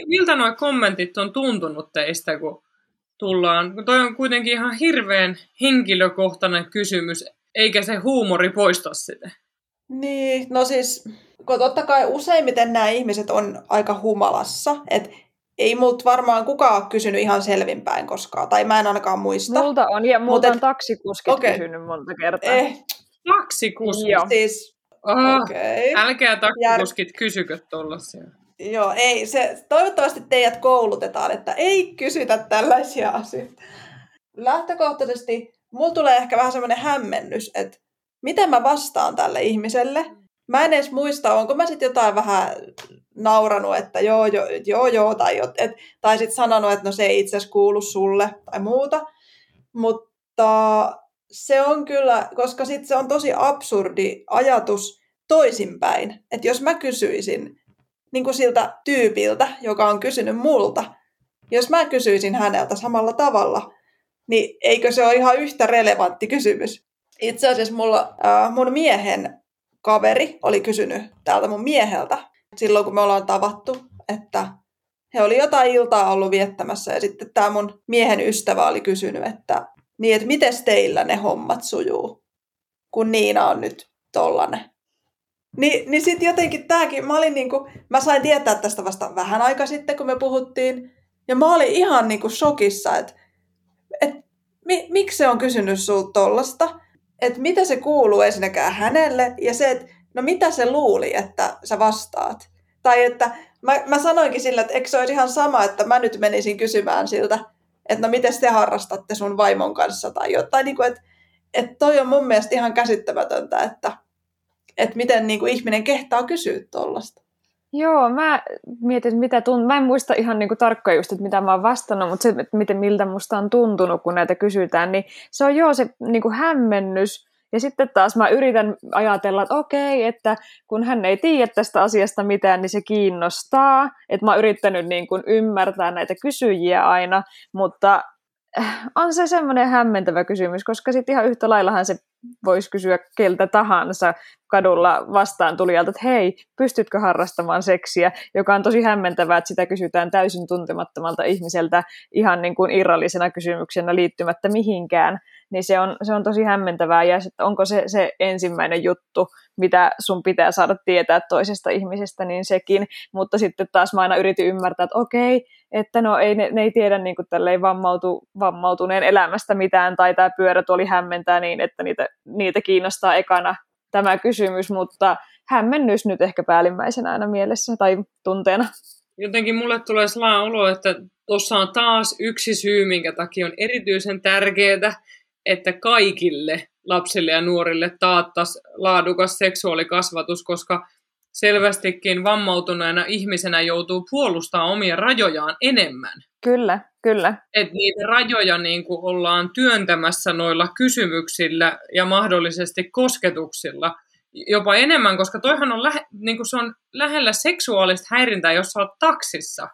Miltä nuo kommentit on tuntunut teistä, kun tullaan? Toi on kuitenkin ihan hirveän henkilökohtainen kysymys, eikä se huumori poista sitä. Niin, no siis kun totta kai useimmiten nämä ihmiset on aika humalassa, että ei multa varmaan kukaan ole kysynyt ihan selvinpäin koskaan, tai mä en ainakaan muista. Multa on, ja multa on et... taksikuskit okay. kysynyt monta kertaa. Eh. Taksikuskit? Joo. Siis, oh, okay. Älkää taksikuskit Jär... kysykö tuollaisia. Joo, ei, se, toivottavasti teidät koulutetaan, että ei kysytä tällaisia asioita. Lähtökohtaisesti mulla tulee ehkä vähän semmoinen hämmennys, että miten mä vastaan tälle ihmiselle, mä en edes muista, onko mä sitten jotain vähän nauranut, että joo, joo, joo, joo tai, et, tai sitten sanonut, että no se ei itse asiassa kuulu sulle tai muuta. Mutta se on kyllä, koska sitten se on tosi absurdi ajatus toisinpäin. Että jos mä kysyisin niin kuin siltä tyypiltä, joka on kysynyt multa, jos mä kysyisin häneltä samalla tavalla, niin eikö se ole ihan yhtä relevantti kysymys? Itse asiassa mulla, äh, mun miehen kaveri oli kysynyt täältä mun mieheltä silloin, kun me ollaan tavattu, että he oli jotain iltaa ollut viettämässä ja sitten tämä mun miehen ystävä oli kysynyt, että niin, että miten teillä ne hommat sujuu, kun Niina on nyt tollanen. Ni, niin sitten jotenkin tämäkin, mä olin niinku, mä sain tietää tästä vasta vähän aika sitten, kun me puhuttiin, ja mä olin ihan niinku shokissa, että et, mi, miksi se on kysynyt sulta tollasta että mitä se kuuluu ensinnäkään hänelle ja se, että no mitä se luuli, että sä vastaat. Tai että mä, mä sanoinkin sillä, että eikö se olisi ihan sama, että mä nyt menisin kysymään siltä, että no miten te harrastatte sun vaimon kanssa tai jotain. Niin kuin, että, että toi on mun mielestä ihan käsittämätöntä, että, että miten niin kuin ihminen kehtaa kysyä tuollaista. Joo, mä mietin, mitä tunt... Mä en muista ihan niinku tarkkaan just, että mitä mä oon vastannut, mutta se, että miten, miltä musta on tuntunut, kun näitä kysytään, niin se on joo se niinku hämmennys. Ja sitten taas mä yritän ajatella, että okei, että kun hän ei tiedä tästä asiasta mitään, niin se kiinnostaa. Että mä oon yrittänyt niin kuin ymmärtää näitä kysyjiä aina, mutta on se semmoinen hämmentävä kysymys, koska sitten ihan yhtä laillahan se voisi kysyä keltä tahansa kadulla vastaan tulijalta, että hei, pystytkö harrastamaan seksiä, joka on tosi hämmentävää, että sitä kysytään täysin tuntemattomalta ihmiseltä ihan niin kuin irrallisena kysymyksenä liittymättä mihinkään, niin se on, se on tosi hämmentävää. Ja sitten onko se se ensimmäinen juttu, mitä sun pitää saada tietää toisesta ihmisestä, niin sekin, mutta sitten taas mä aina yritin ymmärtää, että okei, että no ei, ne, ne ei tiedä niin kuin vammautu, vammautuneen elämästä mitään tai tämä pyörätuoli hämmentää niin, että niitä, niitä kiinnostaa ekana tämä kysymys, mutta hämmennys nyt ehkä päällimmäisenä aina mielessä tai tunteena. Jotenkin mulle tulee sellainen olo, että tuossa on taas yksi syy, minkä takia on erityisen tärkeää, että kaikille lapsille ja nuorille taattaisi laadukas seksuaalikasvatus, koska selvästikin vammautuneena ihmisenä joutuu puolustamaan omia rajojaan enemmän. Kyllä, kyllä. Että niitä rajoja niin kuin ollaan työntämässä noilla kysymyksillä ja mahdollisesti kosketuksilla jopa enemmän, koska toihan on, lähe, niin kuin se on lähellä seksuaalista häirintää, jos sä oot taksissa.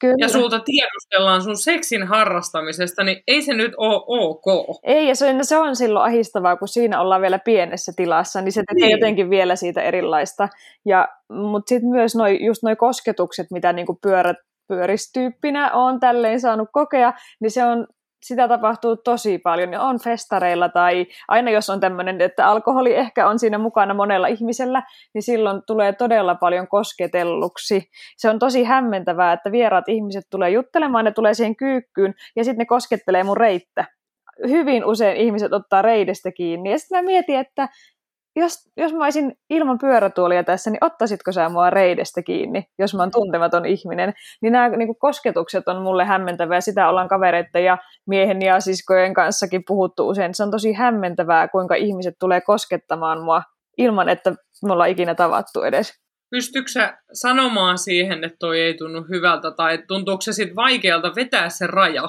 Kyllä. ja sulta tiedustellaan sun seksin harrastamisesta, niin ei se nyt ole ok. Ei, ja se, se on silloin ahistavaa, kun siinä ollaan vielä pienessä tilassa, niin se tekee niin. jotenkin vielä siitä erilaista. Ja, mutta sitten myös noi, just nuo kosketukset, mitä niinku pyörät, pyöristyyppinä on tälleen saanut kokea, niin se on sitä tapahtuu tosi paljon ja on festareilla tai aina jos on tämmöinen, että alkoholi ehkä on siinä mukana monella ihmisellä, niin silloin tulee todella paljon kosketelluksi. Se on tosi hämmentävää, että vieraat ihmiset tulee juttelemaan, ne tulee siihen kyykkyyn ja sitten ne koskettelee mun reittä. Hyvin usein ihmiset ottaa reidestä kiinni ja sitten mä mietin, että jos, jos mä olisin ilman pyörätuolia tässä, niin ottaisitko sä mua reidestä kiinni, jos mä oon tuntematon ihminen? Niin nämä niin kuin kosketukset on mulle hämmentäviä. Sitä ollaan kavereiden ja miehen ja siskojen kanssakin puhuttu usein. Se on tosi hämmentävää, kuinka ihmiset tulee koskettamaan mua ilman, että me ollaan ikinä tavattu edes. Pystytkö sä sanomaan siihen, että toi ei tunnu hyvältä, tai tuntuuko se sitten vaikealta vetää se raja?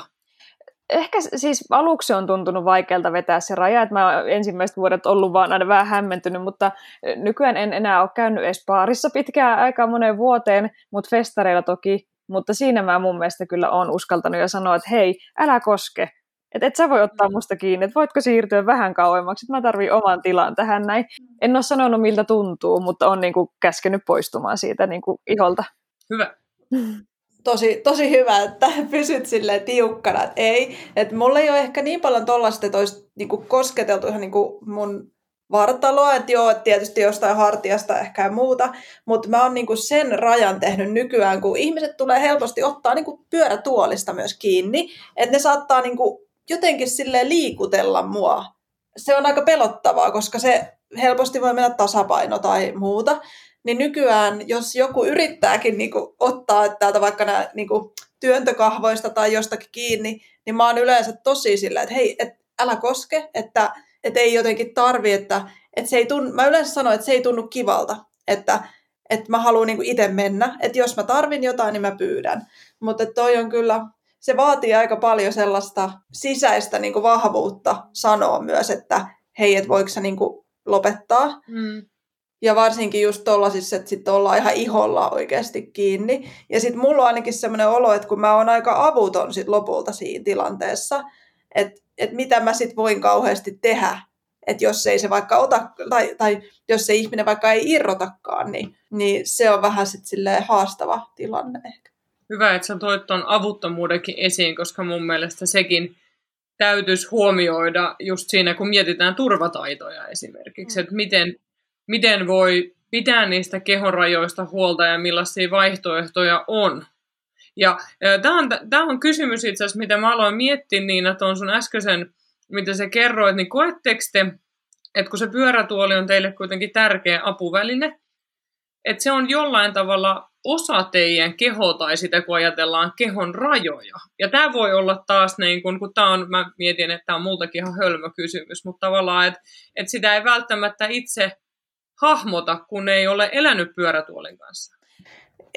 Ehkä siis aluksi on tuntunut vaikealta vetää se raja, että mä oon ensimmäiset vuodet ollut vaan aina vähän hämmentynyt, mutta nykyään en enää ole käynyt edes baarissa pitkään aikaa moneen vuoteen, mutta festareilla toki, mutta siinä mä mun mielestä kyllä on uskaltanut ja sanoa, että hei, älä koske, että et sä voi ottaa mm. musta kiinni, että voitko siirtyä vähän kauemmaksi, että mä tarvin oman tilan tähän näin. En ole sanonut miltä tuntuu, mutta on niinku käskenyt poistumaan siitä niinku iholta. Hyvä. tosi, tosi hyvä, että pysyt sille tiukkana, että ei. Että mulla ei ole ehkä niin paljon tollasta, että olisi niinku kosketeltu ihan niinku mun vartaloa, että joo, että tietysti jostain hartiasta ehkä ja muuta, mutta mä oon niinku sen rajan tehnyt nykyään, kun ihmiset tulee helposti ottaa niinku pyörätuolista myös kiinni, että ne saattaa niinku jotenkin sille liikutella mua. Se on aika pelottavaa, koska se helposti voi mennä tasapaino tai muuta niin nykyään, jos joku yrittääkin niin kuin, ottaa täältä vaikka nämä niin kuin, työntökahvoista tai jostakin kiinni, niin mä oon yleensä tosi sillä, että hei, et, älä koske, että et ei jotenkin tarvi, että et se ei tunnu, mä yleensä sanon, että se ei tunnu kivalta, että et mä haluan niin itse mennä, että jos mä tarvin jotain, niin mä pyydän. Mutta toi on kyllä, se vaatii aika paljon sellaista sisäistä niin kuin vahvuutta sanoa myös, että hei, et voiko sä niin kuin lopettaa. Mm. Ja varsinkin just tollasissa, että sitten ollaan ihan iholla oikeasti kiinni. Ja sitten mulla on ainakin semmoinen olo, että kun mä oon aika avuton sit lopulta siinä tilanteessa, että et mitä mä sitten voin kauheasti tehdä, että jos ei se vaikka ota, tai, tai jos se ihminen vaikka ei irrotakaan, niin, niin se on vähän sitten haastava tilanne ehkä. Hyvä, että sä toit tuon avuttomuudenkin esiin, koska mun mielestä sekin täytyisi huomioida just siinä, kun mietitään turvataitoja esimerkiksi, mm. että miten miten voi pitää niistä kehonrajoista huolta ja millaisia vaihtoehtoja on. Ja tämä on, on kysymys itse asiassa, mitä mä aloin miettiä niin, että on sun äskeisen, mitä sä kerroit, niin koetteko te, että kun se pyörätuoli on teille kuitenkin tärkeä apuväline, että se on jollain tavalla osa teidän kehoa tai sitä, kun ajatellaan kehon rajoja. Ja tämä voi olla taas, niin kun, kun tämä on, mä mietin, että tämä on multakin ihan hölmö kysymys, mutta tavallaan, että, että sitä ei välttämättä itse hahmota, kun ei ole elänyt pyörätuolin kanssa?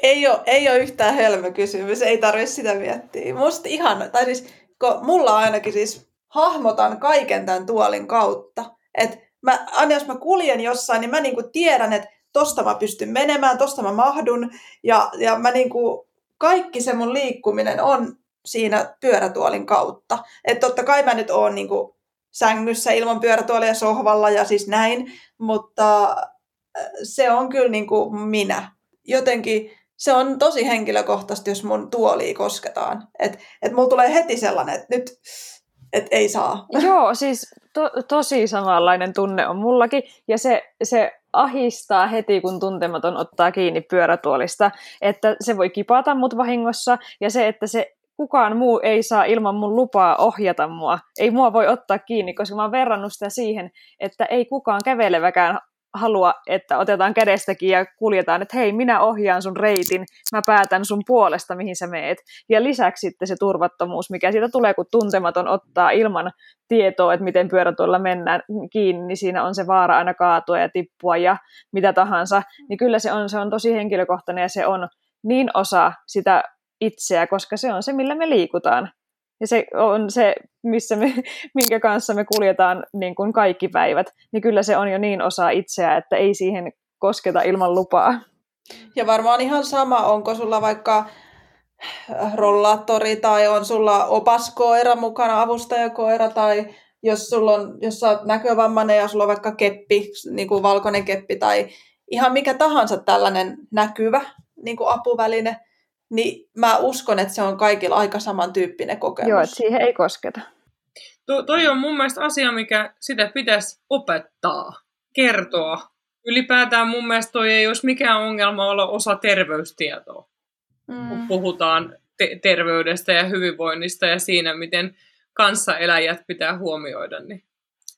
Ei ole, ei ole yhtään hölmö kysymys, ei tarvitse sitä miettiä. Musta ihan, tai siis, kun mulla ainakin siis hahmotan kaiken tämän tuolin kautta. Et mä, aina jos mä kuljen jossain, niin mä niinku tiedän, että tosta mä pystyn menemään, tosta mä mahdun. Ja, ja mä niinku, kaikki se mun liikkuminen on siinä pyörätuolin kautta. Että totta kai mä nyt oon niin kuin sängyssä ilman pyörätuolia sohvalla ja siis näin, mutta se on kyllä niin kuin minä. Jotenkin se on tosi henkilökohtaisesti, jos mun tuoliin kosketaan. Että et mulla tulee heti sellainen, että nyt et ei saa. Joo, siis to, tosi samanlainen tunne on mullakin. Ja se, se ahistaa heti, kun tuntematon ottaa kiinni pyörätuolista. Että se voi kipata mut vahingossa. Ja se, että se kukaan muu ei saa ilman mun lupaa ohjata mua. Ei mua voi ottaa kiinni, koska mä oon verrannut sitä siihen, että ei kukaan käveleväkään halua, että otetaan kädestäkin ja kuljetaan, että hei, minä ohjaan sun reitin, mä päätän sun puolesta, mihin sä meet. Ja lisäksi sitten se turvattomuus, mikä siitä tulee, kun tuntematon ottaa ilman tietoa, että miten pyörätuolla mennään kiinni, niin siinä on se vaara aina kaatua ja tippua ja mitä tahansa. Niin kyllä se on, se on tosi henkilökohtainen ja se on niin osa sitä itseä, koska se on se, millä me liikutaan. Ja se on se, missä me, minkä kanssa me kuljetaan niin kuin kaikki päivät. Niin kyllä se on jo niin osa itseä, että ei siihen kosketa ilman lupaa. Ja varmaan ihan sama, onko sulla vaikka rollaattori tai on sulla opaskoira mukana, avustajakoira tai jos, sulla on, jos sä oot näkövammainen ja sulla on vaikka keppi, niin kuin valkoinen keppi tai ihan mikä tahansa tällainen näkyvä niin kuin apuväline, niin mä uskon, että se on kaikilla aika samantyyppinen kokemus. Joo, että siihen ei kosketa. To, toi on mun mielestä asia, mikä sitä pitäisi opettaa, kertoa. Ylipäätään mun mielestä toi ei olisi mikään ongelma olla osa terveystietoa, mm. kun puhutaan te- terveydestä ja hyvinvoinnista ja siinä, miten kanssaeläjät pitää huomioida. Niin.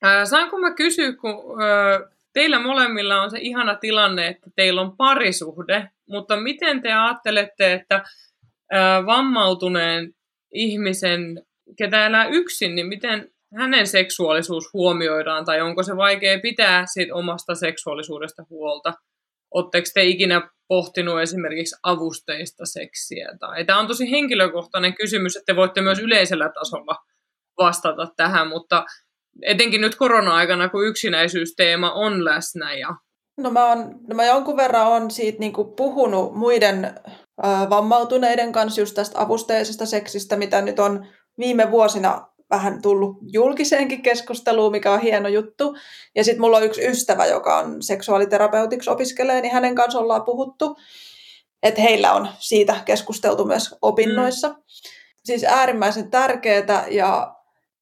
Ää, saanko mä kysyä, kun ää, teillä molemmilla on se ihana tilanne, että teillä on parisuhde, mutta miten te ajattelette, että vammautuneen ihmisen, ketä elää yksin, niin miten hänen seksuaalisuus huomioidaan, tai onko se vaikea pitää siitä omasta seksuaalisuudesta huolta? Oletteko te ikinä pohtinut esimerkiksi avusteista seksiä? Tai, tämä on tosi henkilökohtainen kysymys, että te voitte myös yleisellä tasolla vastata tähän, mutta etenkin nyt korona-aikana, kun yksinäisyysteema on läsnä ja No mä, on, no mä jonkun verran on siitä niin kuin puhunut muiden äh, vammautuneiden kanssa just tästä avusteisesta seksistä, mitä nyt on viime vuosina vähän tullut julkiseenkin keskusteluun, mikä on hieno juttu. Ja sitten mulla on yksi ystävä, joka on seksuaaliterapeutiksi opiskelee, niin hänen kanssa ollaan puhuttu. Että heillä on siitä keskusteltu myös opinnoissa. Mm. Siis äärimmäisen tärkeää ja,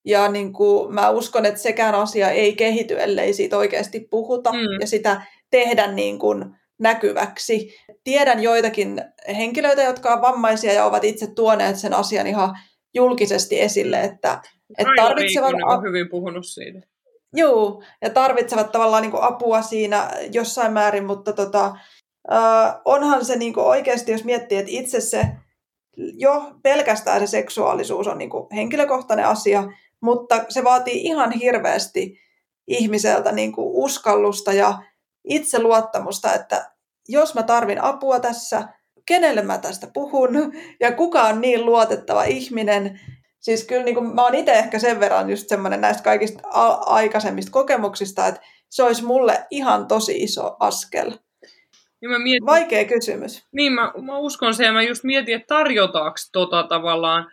ja niin kuin mä uskon, että sekään asia ei kehity, ellei siitä oikeasti puhuta. Mm. Ja sitä tehdä niin kuin näkyväksi. Tiedän joitakin henkilöitä, jotka on vammaisia ja ovat itse tuoneet sen asian ihan julkisesti esille, että, että tarvitsevat... on hyvin puhunut siitä. Joo, ja tarvitsevat tavallaan niin kuin apua siinä jossain määrin, mutta tota, äh, onhan se niin kuin oikeasti, jos miettii, että itse se jo pelkästään se seksuaalisuus on niin kuin henkilökohtainen asia, mutta se vaatii ihan hirveästi ihmiseltä niin kuin uskallusta ja itseluottamusta, että jos mä tarvin apua tässä, kenelle mä tästä puhun ja kuka on niin luotettava ihminen. Siis kyllä niin kuin, mä oon itse ehkä sen verran just semmoinen näistä kaikista a- aikaisemmista kokemuksista, että se olisi mulle ihan tosi iso askel. Ja mä mietin, Vaikea kysymys. Niin, mä, mä uskon se, ja mä just mietin, että tarjotaanko tota tavallaan,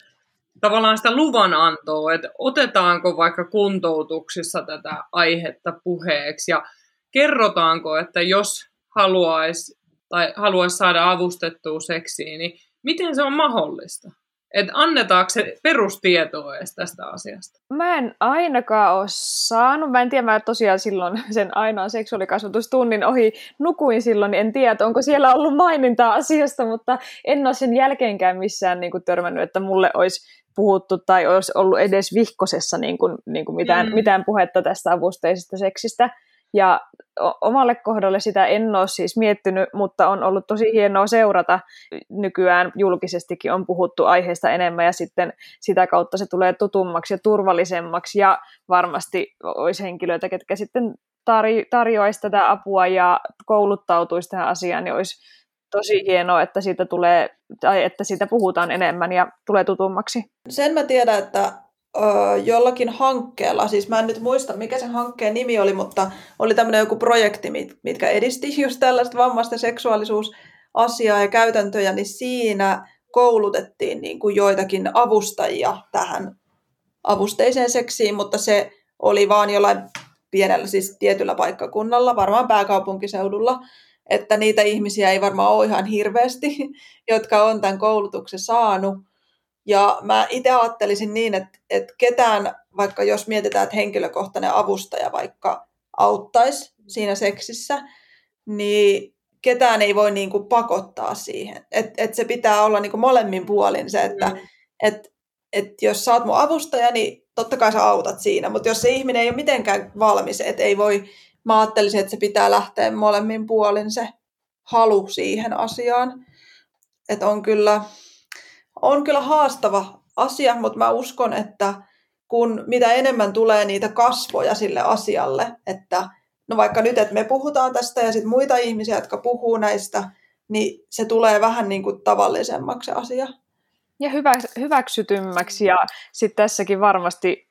tavallaan sitä luvanantoa, että otetaanko vaikka kuntoutuksissa tätä aihetta puheeksi, ja kerrotaanko, että jos haluaisi tai haluaisi saada avustettua seksiin, niin miten se on mahdollista? Että annetaanko se perustietoa edes tästä asiasta? Mä en ainakaan ole saanut. Mä en tiedä, mä tosiaan silloin sen ainoan seksuaalikasvatustunnin ohi nukuin silloin, niin en tiedä, onko siellä ollut mainintaa asiasta, mutta en ole sen jälkeenkään missään niin kuin, törmännyt, että mulle olisi puhuttu tai olisi ollut edes vihkosessa niin kuin, niin kuin mitään, mm. mitään puhetta tästä avusteisesta seksistä. Ja omalle kohdalle sitä en ole siis miettinyt, mutta on ollut tosi hienoa seurata. Nykyään julkisestikin on puhuttu aiheesta enemmän ja sitten sitä kautta se tulee tutummaksi ja turvallisemmaksi ja varmasti olisi henkilöitä, ketkä sitten tarjo- tarjoaisi tätä apua ja kouluttautuisi tähän asiaan, niin olisi tosi hienoa, että siitä, tulee, tai että siitä puhutaan enemmän ja tulee tutummaksi. Sen mä tiedän, että jollakin hankkeella, siis mä en nyt muista mikä se hankkeen nimi oli, mutta oli tämmöinen joku projekti, mit, mitkä edisti just tällaista vammaisten seksuaalisuusasiaa ja käytäntöjä, niin siinä koulutettiin niin kuin joitakin avustajia tähän avusteiseen seksiin, mutta se oli vaan jollain pienellä, siis tietyllä paikkakunnalla, varmaan pääkaupunkiseudulla, että niitä ihmisiä ei varmaan ole ihan hirveästi, jotka on tämän koulutuksen saanut. Ja mä itse ajattelisin niin, että, että ketään, vaikka jos mietitään, että henkilökohtainen avustaja vaikka auttaisi siinä seksissä, niin ketään ei voi niin kuin pakottaa siihen. Et, et se pitää olla niin kuin molemmin puolin se, että mm. et, et jos sä oot mun avustaja, niin totta kai sä autat siinä, mutta jos se ihminen ei ole mitenkään valmis, että ei voi, mä ajattelisin, että se pitää lähteä molemmin puolin se halu siihen asiaan. Että on kyllä, on kyllä haastava asia, mutta mä uskon, että kun mitä enemmän tulee niitä kasvoja sille asialle, että no vaikka nyt, että me puhutaan tästä ja sitten muita ihmisiä, jotka puhuu näistä, niin se tulee vähän niin kuin tavallisemmaksi asia. Ja hyvä, hyväksytymmäksi ja sitten tässäkin varmasti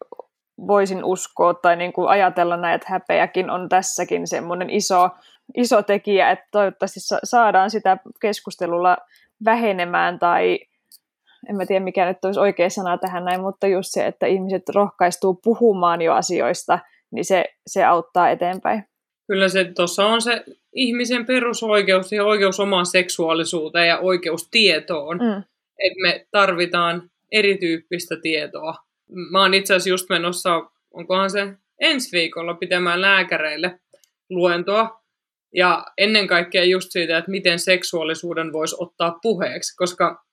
voisin uskoa tai niin kuin ajatella näin, että häpeäkin on tässäkin semmoinen iso, iso tekijä, että toivottavasti saadaan sitä keskustelulla vähenemään tai en mä tiedä mikä nyt olisi oikea sana tähän näin, mutta just se, että ihmiset rohkaistuu puhumaan jo asioista, niin se, se auttaa eteenpäin. Kyllä se tuossa on se ihmisen perusoikeus ja oikeus omaan seksuaalisuuteen ja oikeus tietoon. Mm. Että me tarvitaan erityyppistä tietoa. Mä oon itse asiassa just menossa, onkohan se ensi viikolla pitämään lääkäreille luentoa. Ja ennen kaikkea just siitä, että miten seksuaalisuuden voisi ottaa puheeksi, koska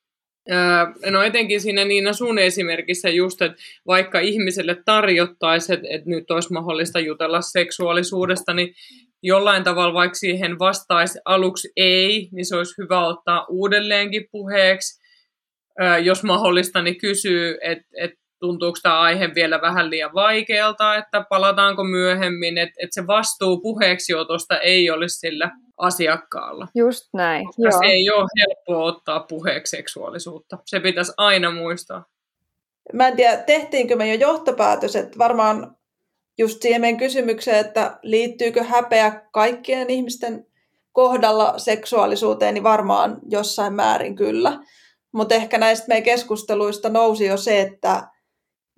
No etenkin siinä Niina sun esimerkissä just, että vaikka ihmiselle tarjottaisiin, että, että nyt olisi mahdollista jutella seksuaalisuudesta, niin jollain tavalla vaikka siihen vastaisi aluksi ei, niin se olisi hyvä ottaa uudelleenkin puheeksi. Jos mahdollista, niin kysyy, että, että tuntuuko tämä aihe vielä vähän liian vaikealta, että palataanko myöhemmin, että, että se vastuu puheeksi otosta ei olisi sillä asiakkaalla. Just näin. Koska Joo. se ei ole helppoa ottaa puheeksi seksuaalisuutta. Se pitäisi aina muistaa. Mä en tiedä, tehtiinkö me jo johtopäätös, että varmaan just siihen meidän kysymykseen, että liittyykö häpeä kaikkien ihmisten kohdalla seksuaalisuuteen, niin varmaan jossain määrin kyllä. Mutta ehkä näistä meidän keskusteluista nousi jo se, että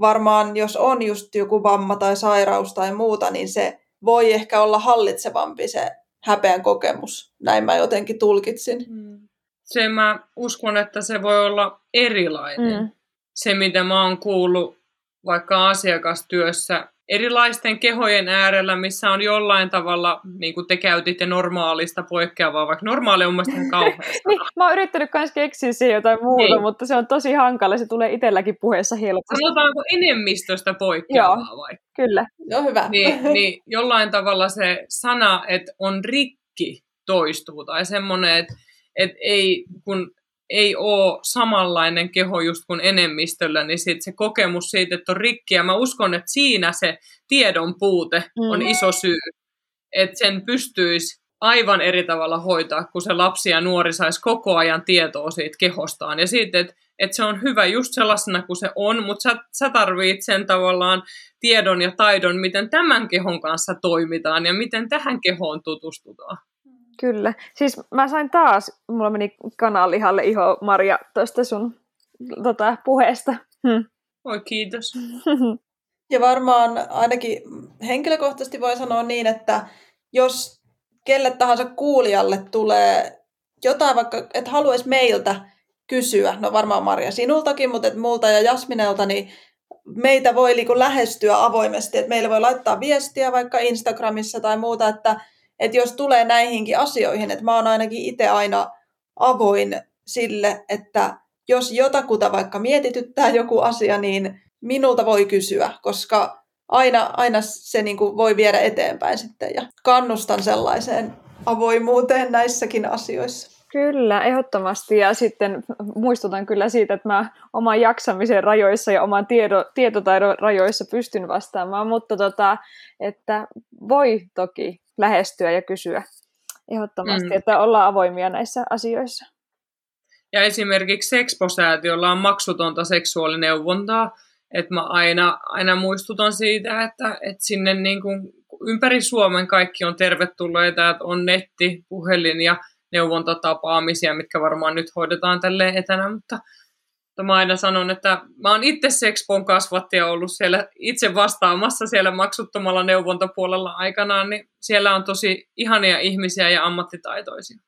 varmaan jos on just joku vamma tai sairaus tai muuta, niin se voi ehkä olla hallitsevampi se häpeän kokemus. Näin mä jotenkin tulkitsin. Mm. Se mä uskon, että se voi olla erilainen. Mm. Se, mitä mä oon kuullut vaikka asiakastyössä erilaisten kehojen äärellä, missä on jollain tavalla, niin kuin te käytitte normaalista poikkeavaa, vaikka normaali on mielestäni kauheasta. niin, mä oon yrittänyt myös keksiä siihen jotain muuta, niin. mutta se on tosi hankala, se tulee itselläkin puheessa helposti. Sanotaanko enemmistöstä poikkeavaa Joo, vai? kyllä. Joo, hyvä. Niin, niin jollain tavalla se sana, että on rikki, toistuu, tai semmoinen, että, että ei, kun ei ole samanlainen keho just kuin enemmistöllä, niin sit se kokemus siitä, että on rikki. Ja mä uskon, että siinä se tiedon puute on mm. iso syy, että sen pystyisi aivan eri tavalla hoitaa, kun se lapsi ja nuori saisi koko ajan tietoa siitä kehostaan. Ja siitä, että, että se on hyvä just sellaisena kuin se on, mutta sä, sä tarvitset sen tavallaan tiedon ja taidon, miten tämän kehon kanssa toimitaan ja miten tähän kehoon tutustutaan. Kyllä. Siis mä sain taas, mulla meni kananlihalle iho Maria tuosta sun tota, puheesta. Hm. Oi kiitos. ja varmaan ainakin henkilökohtaisesti voi sanoa niin, että jos kelle tahansa kuulijalle tulee jotain vaikka, että haluaisi meiltä kysyä, no varmaan Maria sinultakin, mutta et multa ja Jasminelta, niin meitä voi niinku lähestyä avoimesti, että meille voi laittaa viestiä vaikka Instagramissa tai muuta, että että jos tulee näihinkin asioihin, että mä oon ainakin itse aina avoin sille, että jos jotakuta vaikka mietityttää joku asia, niin minulta voi kysyä, koska aina, aina se niin kuin voi viedä eteenpäin sitten ja kannustan sellaiseen avoimuuteen näissäkin asioissa. Kyllä, ehdottomasti. Ja sitten muistutan kyllä siitä, että mä oman jaksamisen rajoissa ja oman tiedo, tietotaidon rajoissa pystyn vastaamaan, mutta tota, että voi toki lähestyä ja kysyä ehdottomasti, mm. että ollaan avoimia näissä asioissa. Ja esimerkiksi Sexpo-säätiöllä on maksutonta seksuaalineuvontaa, että mä aina, aina muistutan siitä, että, että sinne niin kuin ympäri Suomen kaikki on tervetulleita, että on netti, puhelin ja neuvontatapaamisia, mitkä varmaan nyt hoidetaan tälleen etänä, mutta mä aina sanon, että mä oon itse Sexpon kasvattaja ollut siellä itse vastaamassa siellä maksuttomalla neuvontapuolella aikanaan, niin siellä on tosi ihania ihmisiä ja ammattitaitoisia.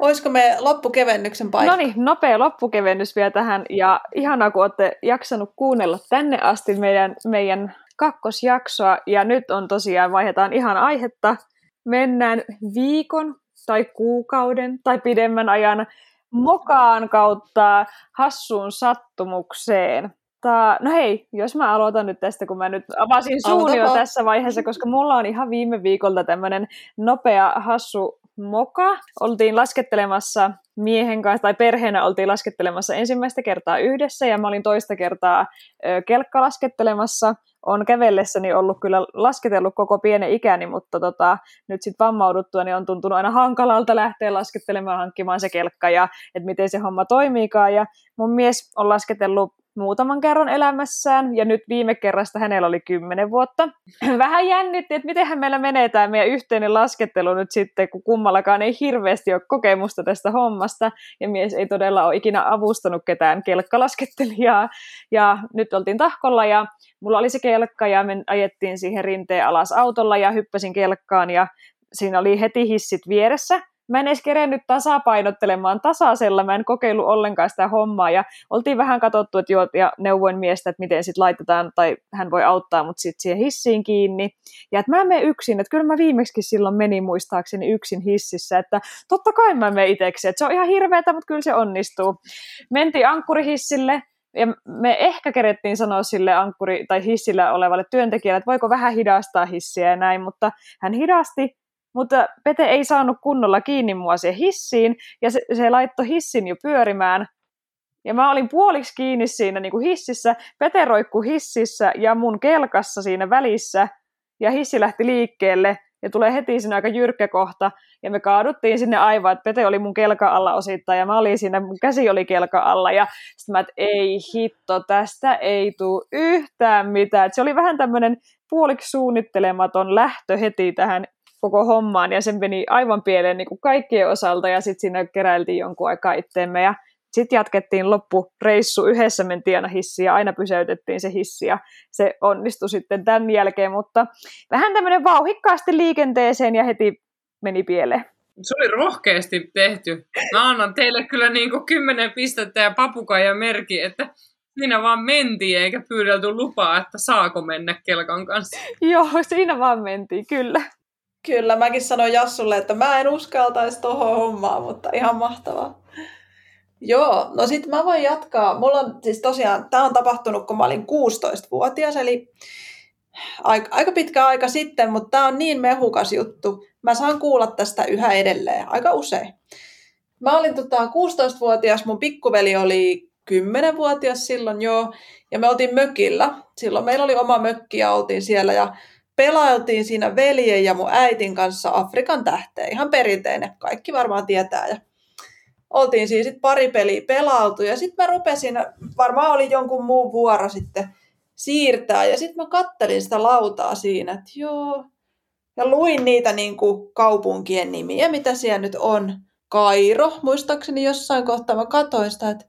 Olisiko me loppukevennyksen paikka? No niin, nopea loppukevennys vielä tähän. Ja ihanaa, kun olette jaksanut kuunnella tänne asti meidän, meidän kakkosjaksoa. Ja nyt on tosiaan, vaihdetaan ihan aihetta. Mennään viikon tai kuukauden tai pidemmän ajan mokaan kautta hassuun sattumukseen. Tää, no hei, jos mä aloitan nyt tästä, kun mä nyt avasin suun jo tässä vaiheessa, koska mulla on ihan viime viikolta tämmönen nopea hassu moka. Oltiin laskettelemassa miehen kanssa, tai perheenä oltiin laskettelemassa ensimmäistä kertaa yhdessä, ja mä olin toista kertaa ö, kelkkalaskettelemassa. On kävellessäni ollut kyllä lasketellut koko pienen ikäni, mutta tota, nyt sitten vammauduttua niin on tuntunut aina hankalalta lähteä laskettelemaan, hankkimaan se kelkka, ja että miten se homma toimiikaan. Ja mun mies on lasketellut muutaman kerran elämässään, ja nyt viime kerrasta hänellä oli kymmenen vuotta. Vähän jännitti, että miten meillä menee tämä meidän yhteinen laskettelu nyt sitten, kun kummallakaan ei hirveästi ole kokemusta tästä hommasta, ja mies ei todella ole ikinä avustanut ketään kelkkalasketelijaa. Ja nyt oltiin tahkolla, ja mulla oli se kelkka, ja me ajettiin siihen rinteen alas autolla, ja hyppäsin kelkkaan, ja siinä oli heti hissit vieressä, mä en edes kerennyt tasapainottelemaan tasaisella, mä en kokeillut ollenkaan sitä hommaa, ja oltiin vähän katsottu, että joo, ja neuvoin miestä, että miten sitten laitetaan, tai hän voi auttaa mut sitten siihen hissiin kiinni, ja että mä menen yksin, että kyllä mä viimeksi silloin menin muistaakseni yksin hississä, että totta kai mä menen itseksi, että se on ihan hirveetä, mutta kyllä se onnistuu. Mentiin ankkurihissille, ja me ehkä kerettiin sanoa sille ankkuri- tai hissillä olevalle työntekijälle, että voiko vähän hidastaa hissiä ja näin, mutta hän hidasti, mutta Pete ei saanut kunnolla kiinni mua siihen hissiin, ja se, se laittoi hissin jo pyörimään, ja mä olin puoliksi kiinni siinä niin kuin hississä, Pete roikkui hississä ja mun kelkassa siinä välissä, ja hissi lähti liikkeelle, ja tulee heti siinä aika jyrkkä kohta, ja me kaaduttiin sinne aivan, että Pete oli mun kelka alla osittain, ja mä olin siinä, mun käsi oli kelka alla, ja sitten mä, että ei hitto, tästä ei tule yhtään mitään. Et se oli vähän tämmöinen puoliksi suunnittelematon lähtö heti tähän koko hommaan ja sen meni aivan pieleen niin kuin kaikkien osalta ja sitten siinä keräiltiin jonkun aikaa itteemme ja sitten jatkettiin loppureissu yhdessä, mentiin aina hissi ja aina pysäytettiin se hissi ja se onnistui sitten tämän jälkeen, mutta vähän tämmöinen vauhikkaasti liikenteeseen ja heti meni pieleen. Se oli rohkeasti tehty. Mä annan teille kyllä niin kuin kymmenen pistettä ja papukaija merki, että siinä vaan mentiin eikä pyydelty lupaa, että saako mennä kelkan kanssa. Joo, siinä vaan mentiin, kyllä. Kyllä, mäkin sanoin Jassulle, että mä en uskaltaisi tohon hommaan, mutta ihan mahtavaa. Joo, no sit mä voin jatkaa. Mulla on siis tosiaan, tää on tapahtunut, kun mä olin 16-vuotias, eli aika, aika pitkä aika sitten, mutta tää on niin mehukas juttu. Mä saan kuulla tästä yhä edelleen, aika usein. Mä olin tota, 16-vuotias, mun pikkuveli oli 10-vuotias silloin joo, ja me oltiin mökillä. Silloin meillä oli oma mökki ja oltiin siellä, ja pelailtiin siinä veljen ja mun äitin kanssa Afrikan tähteä. Ihan perinteinen, kaikki varmaan tietää. Ja oltiin siis sit pari peliä pelautu ja sitten mä rupesin, varmaan oli jonkun muun vuoro sitten siirtää ja sitten mä kattelin sitä lautaa siinä, että joo. Ja luin niitä niin kuin kaupunkien nimiä, mitä siellä nyt on. Kairo, muistaakseni jossain kohtaa mä katsoin sitä, että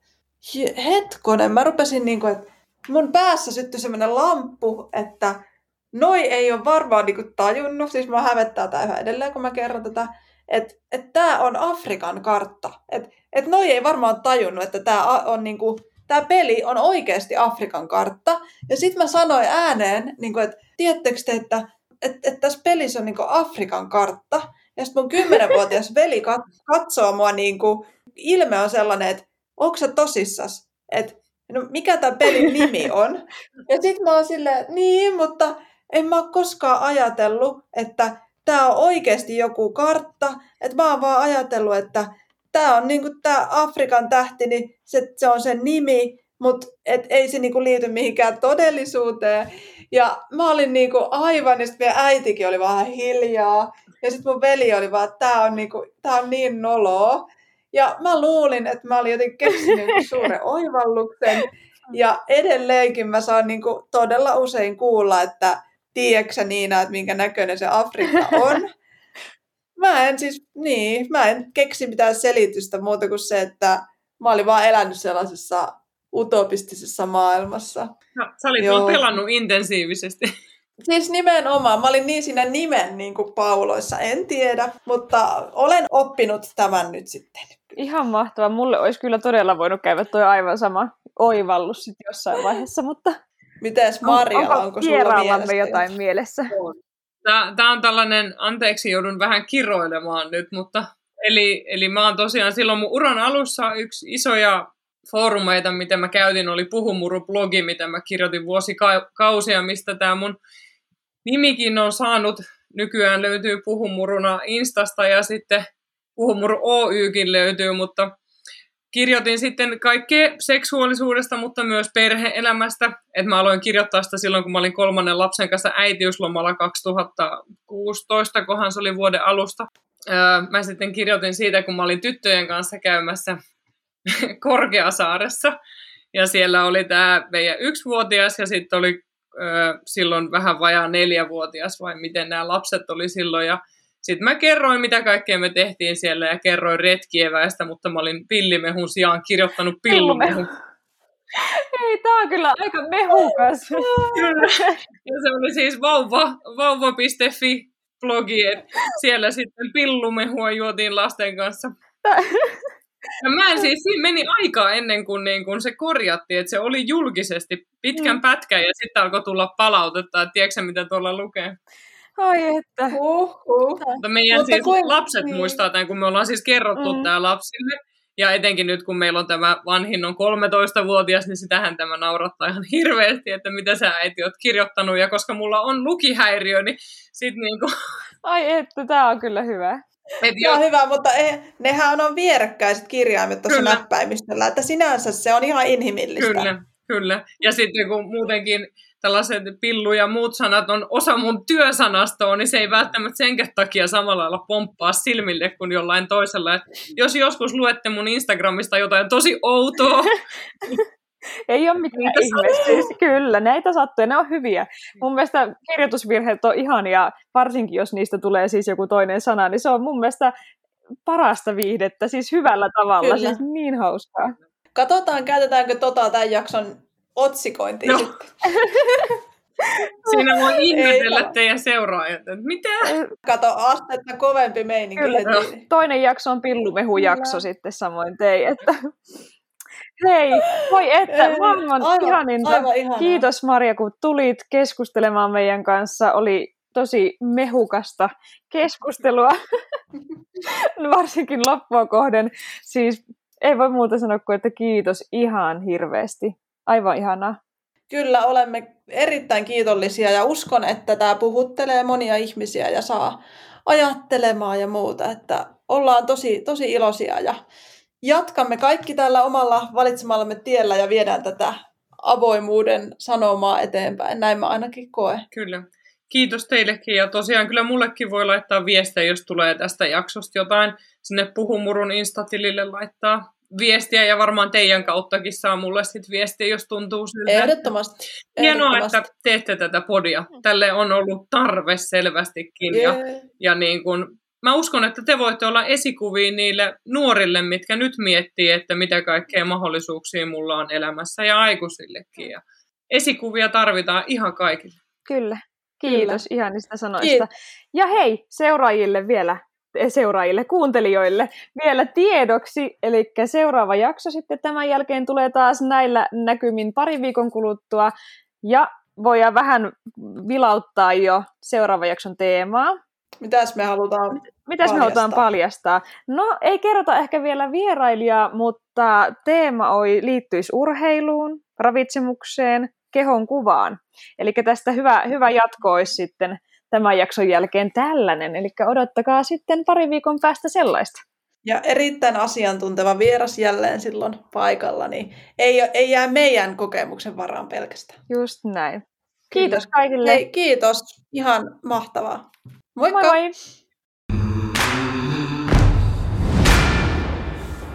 hetkonen, mä rupesin niin kuin, että mun päässä syttyi semmoinen lamppu, että noi ei ole varmaan niinku tajunnut, siis mä hävettää tämä yhä edelleen, kun mä kerron tätä, että et tämä on Afrikan kartta. Että et noi ei varmaan tajunnut, että tämä on niinku, tämä peli on oikeasti Afrikan kartta. Ja sitten mä sanoin ääneen, niinku, että tiedättekö te, että et, et tässä pelissä on niinku Afrikan kartta. Ja sitten mun kymmenenvuotias veli katsoo mua, niinku, ilme on sellainen, että onko sä tosissas? Että no, mikä tämä pelin nimi on? Ja sitten mä oon silleen, niin, mutta en mä ole koskaan ajatellut, että tämä on oikeasti joku kartta. Että mä oon vaan ajatellut, että tämä on niinku tämä Afrikan tähti, niin se, se on sen nimi, mutta et ei se niinku liity mihinkään todellisuuteen. Ja mä olin niinku aivan, ja sitten äitikin oli vähän hiljaa. Ja sitten mun veli oli vaan, että tämä on, niinku, tää on niin noloa. Ja mä luulin, että mä olin jotenkin keksinyt suuren oivalluksen. Ja edelleenkin mä saan niinku todella usein kuulla, että tiedätkö Niina, että minkä näköinen se Afrikka on. mä en siis, niin, mä en keksi mitään selitystä muuta kuin se, että mä olin vaan elänyt sellaisessa utopistisessa maailmassa. No, sä olit vaan pelannut intensiivisesti. Siis nimenomaan. Mä olin niin siinä nimen niin kuin pauloissa, en tiedä, mutta olen oppinut tämän nyt sitten. Ihan mahtava. Mulle olisi kyllä todella voinut käydä tuo aivan sama oivallus sitten jossain vaiheessa, mutta... Mites Maria, onko, onko sulla mielestä jotain mielessä? Tämä, tämä on tällainen, anteeksi joudun vähän kiroilemaan nyt, mutta eli, eli mä oon tosiaan silloin mun uran alussa yksi isoja foorumeita, mitä mä käytin, oli Puhumuru-blogi, mitä mä kirjoitin vuosikausia, mistä tämä mun nimikin on saanut. Nykyään löytyy Puhumuruna Instasta ja sitten Puhumuru Oykin löytyy, mutta kirjoitin sitten kaikkea seksuaalisuudesta, mutta myös perheelämästä. Et mä aloin kirjoittaa sitä silloin, kun mä olin kolmannen lapsen kanssa äitiyslomalla 2016, kohan se oli vuoden alusta. Mä sitten kirjoitin siitä, kun mä olin tyttöjen kanssa käymässä Korkeasaaressa. Ja siellä oli tämä meidän yksivuotias ja sitten oli silloin vähän vajaa neljävuotias vai miten nämä lapset oli silloin. Ja sitten mä kerroin, mitä kaikkea me tehtiin siellä ja kerroin retkieväistä, mutta mä olin pillimehun sijaan kirjoittanut pillumehun. Ei, tää on kyllä aika mehukas. kyllä. Ja se oli siis vauva, vauva.fi blogi, siellä sitten pillumehua juotiin lasten kanssa. Ja mä en siis, siinä meni aikaa ennen kuin, niin kuin se korjattiin, että se oli julkisesti pitkän mm. pätkän ja sitten alkoi tulla palautetta, että tiedätkö mitä tuolla lukee? Ai että. Uhuh. Mutta meidän Mutta siis kuin... lapset niin. muistaa tämän, kun me ollaan siis kerrottu mm. tämä lapsille. Ja etenkin nyt, kun meillä on tämä vanhin on 13-vuotias, niin sitähän tämä naurattaa ihan hirveästi, että mitä sä äiti oot kirjoittanut. Ja koska mulla on lukihäiriö, niin sit niinku... Ai että, tämä on kyllä hyvä. Et jo... on hyvä, mutta ei, nehän on vierekkäiset kirjaimet tuossa näppäimistöllä, että sinänsä se on ihan inhimillistä. Kyllä, kyllä. Ja sitten kun muutenkin tällaiset pillu ja muut sanat on osa mun työsanastoa, niin se ei välttämättä sen takia samalla lailla pomppaa silmille kuin jollain toisella. Et jos joskus luette mun Instagramista jotain tosi outoa, ei ole mitään ihme. Siis, kyllä, näitä sattuu ja ne on hyviä. Mun mielestä kirjoitusvirheet on ihania, varsinkin jos niistä tulee siis joku toinen sana, niin se on mun mielestä parasta viihdettä, siis hyvällä tavalla, kyllä. siis niin hauskaa. Katsotaan, käytetäänkö tota tämän jakson otsikointiin no. sitten. Siinä voi ihmetellä teidän seuraajat, että mitä? Kato, astetta kovempi meininki heti. Toinen jakso on pillumehujakso sitten samoin tein, että Hei, voi että, maailman aivan, ihaninta. Aivan Kiitos Maria, kun tulit keskustelemaan meidän kanssa. Oli tosi mehukasta keskustelua, varsinkin loppua kohden. Siis ei voi muuta sanoa kuin, että kiitos ihan hirveästi. Aivan ihanaa. Kyllä, olemme erittäin kiitollisia ja uskon, että tämä puhuttelee monia ihmisiä ja saa ajattelemaan ja muuta. Että ollaan tosi, tosi iloisia ja jatkamme kaikki tällä omalla valitsemallamme tiellä ja viedään tätä avoimuuden sanomaa eteenpäin. Näin mä ainakin koe. Kyllä. Kiitos teillekin ja tosiaan kyllä mullekin voi laittaa viestejä, jos tulee tästä jaksosta jotain. Sinne Puhumurun instatilille laittaa viestiä ja varmaan teidän kauttakin saa mulle sitten viestiä, jos tuntuu siltä. Ehdottomasti. Hienoa, että teette tätä podia. Tälle on ollut tarve selvästikin yeah. ja, ja niin kun mä uskon, että te voitte olla esikuvia niille nuorille, mitkä nyt miettii, että mitä kaikkea mahdollisuuksia mulla on elämässä ja aikuisillekin. Ja esikuvia tarvitaan ihan kaikille. Kyllä. Kiitos Kyllä. niistä sanoista. Kiitos. Ja hei, seuraajille vielä, seuraajille, kuuntelijoille vielä tiedoksi, eli seuraava jakso sitten tämän jälkeen tulee taas näillä näkymin pari viikon kuluttua, ja voidaan vähän vilauttaa jo seuraavan jakson teemaa. Mitäs me halutaan Mitäs me halutaan paljastaa? No, ei kerrota ehkä vielä vierailijaa, mutta teema oi, liittyisi urheiluun, ravitsemukseen, kehon kuvaan. Eli tästä hyvä, hyvä jatko olisi sitten tämän jakson jälkeen tällainen. Eli odottakaa sitten pari viikon päästä sellaista. Ja erittäin asiantunteva vieras jälleen silloin paikalla, niin ei, ei jää meidän kokemuksen varaan pelkästään. Just näin. Kiitos Kyllä. kaikille. Hei, kiitos. Ihan mahtavaa. Moikka! Moi moi!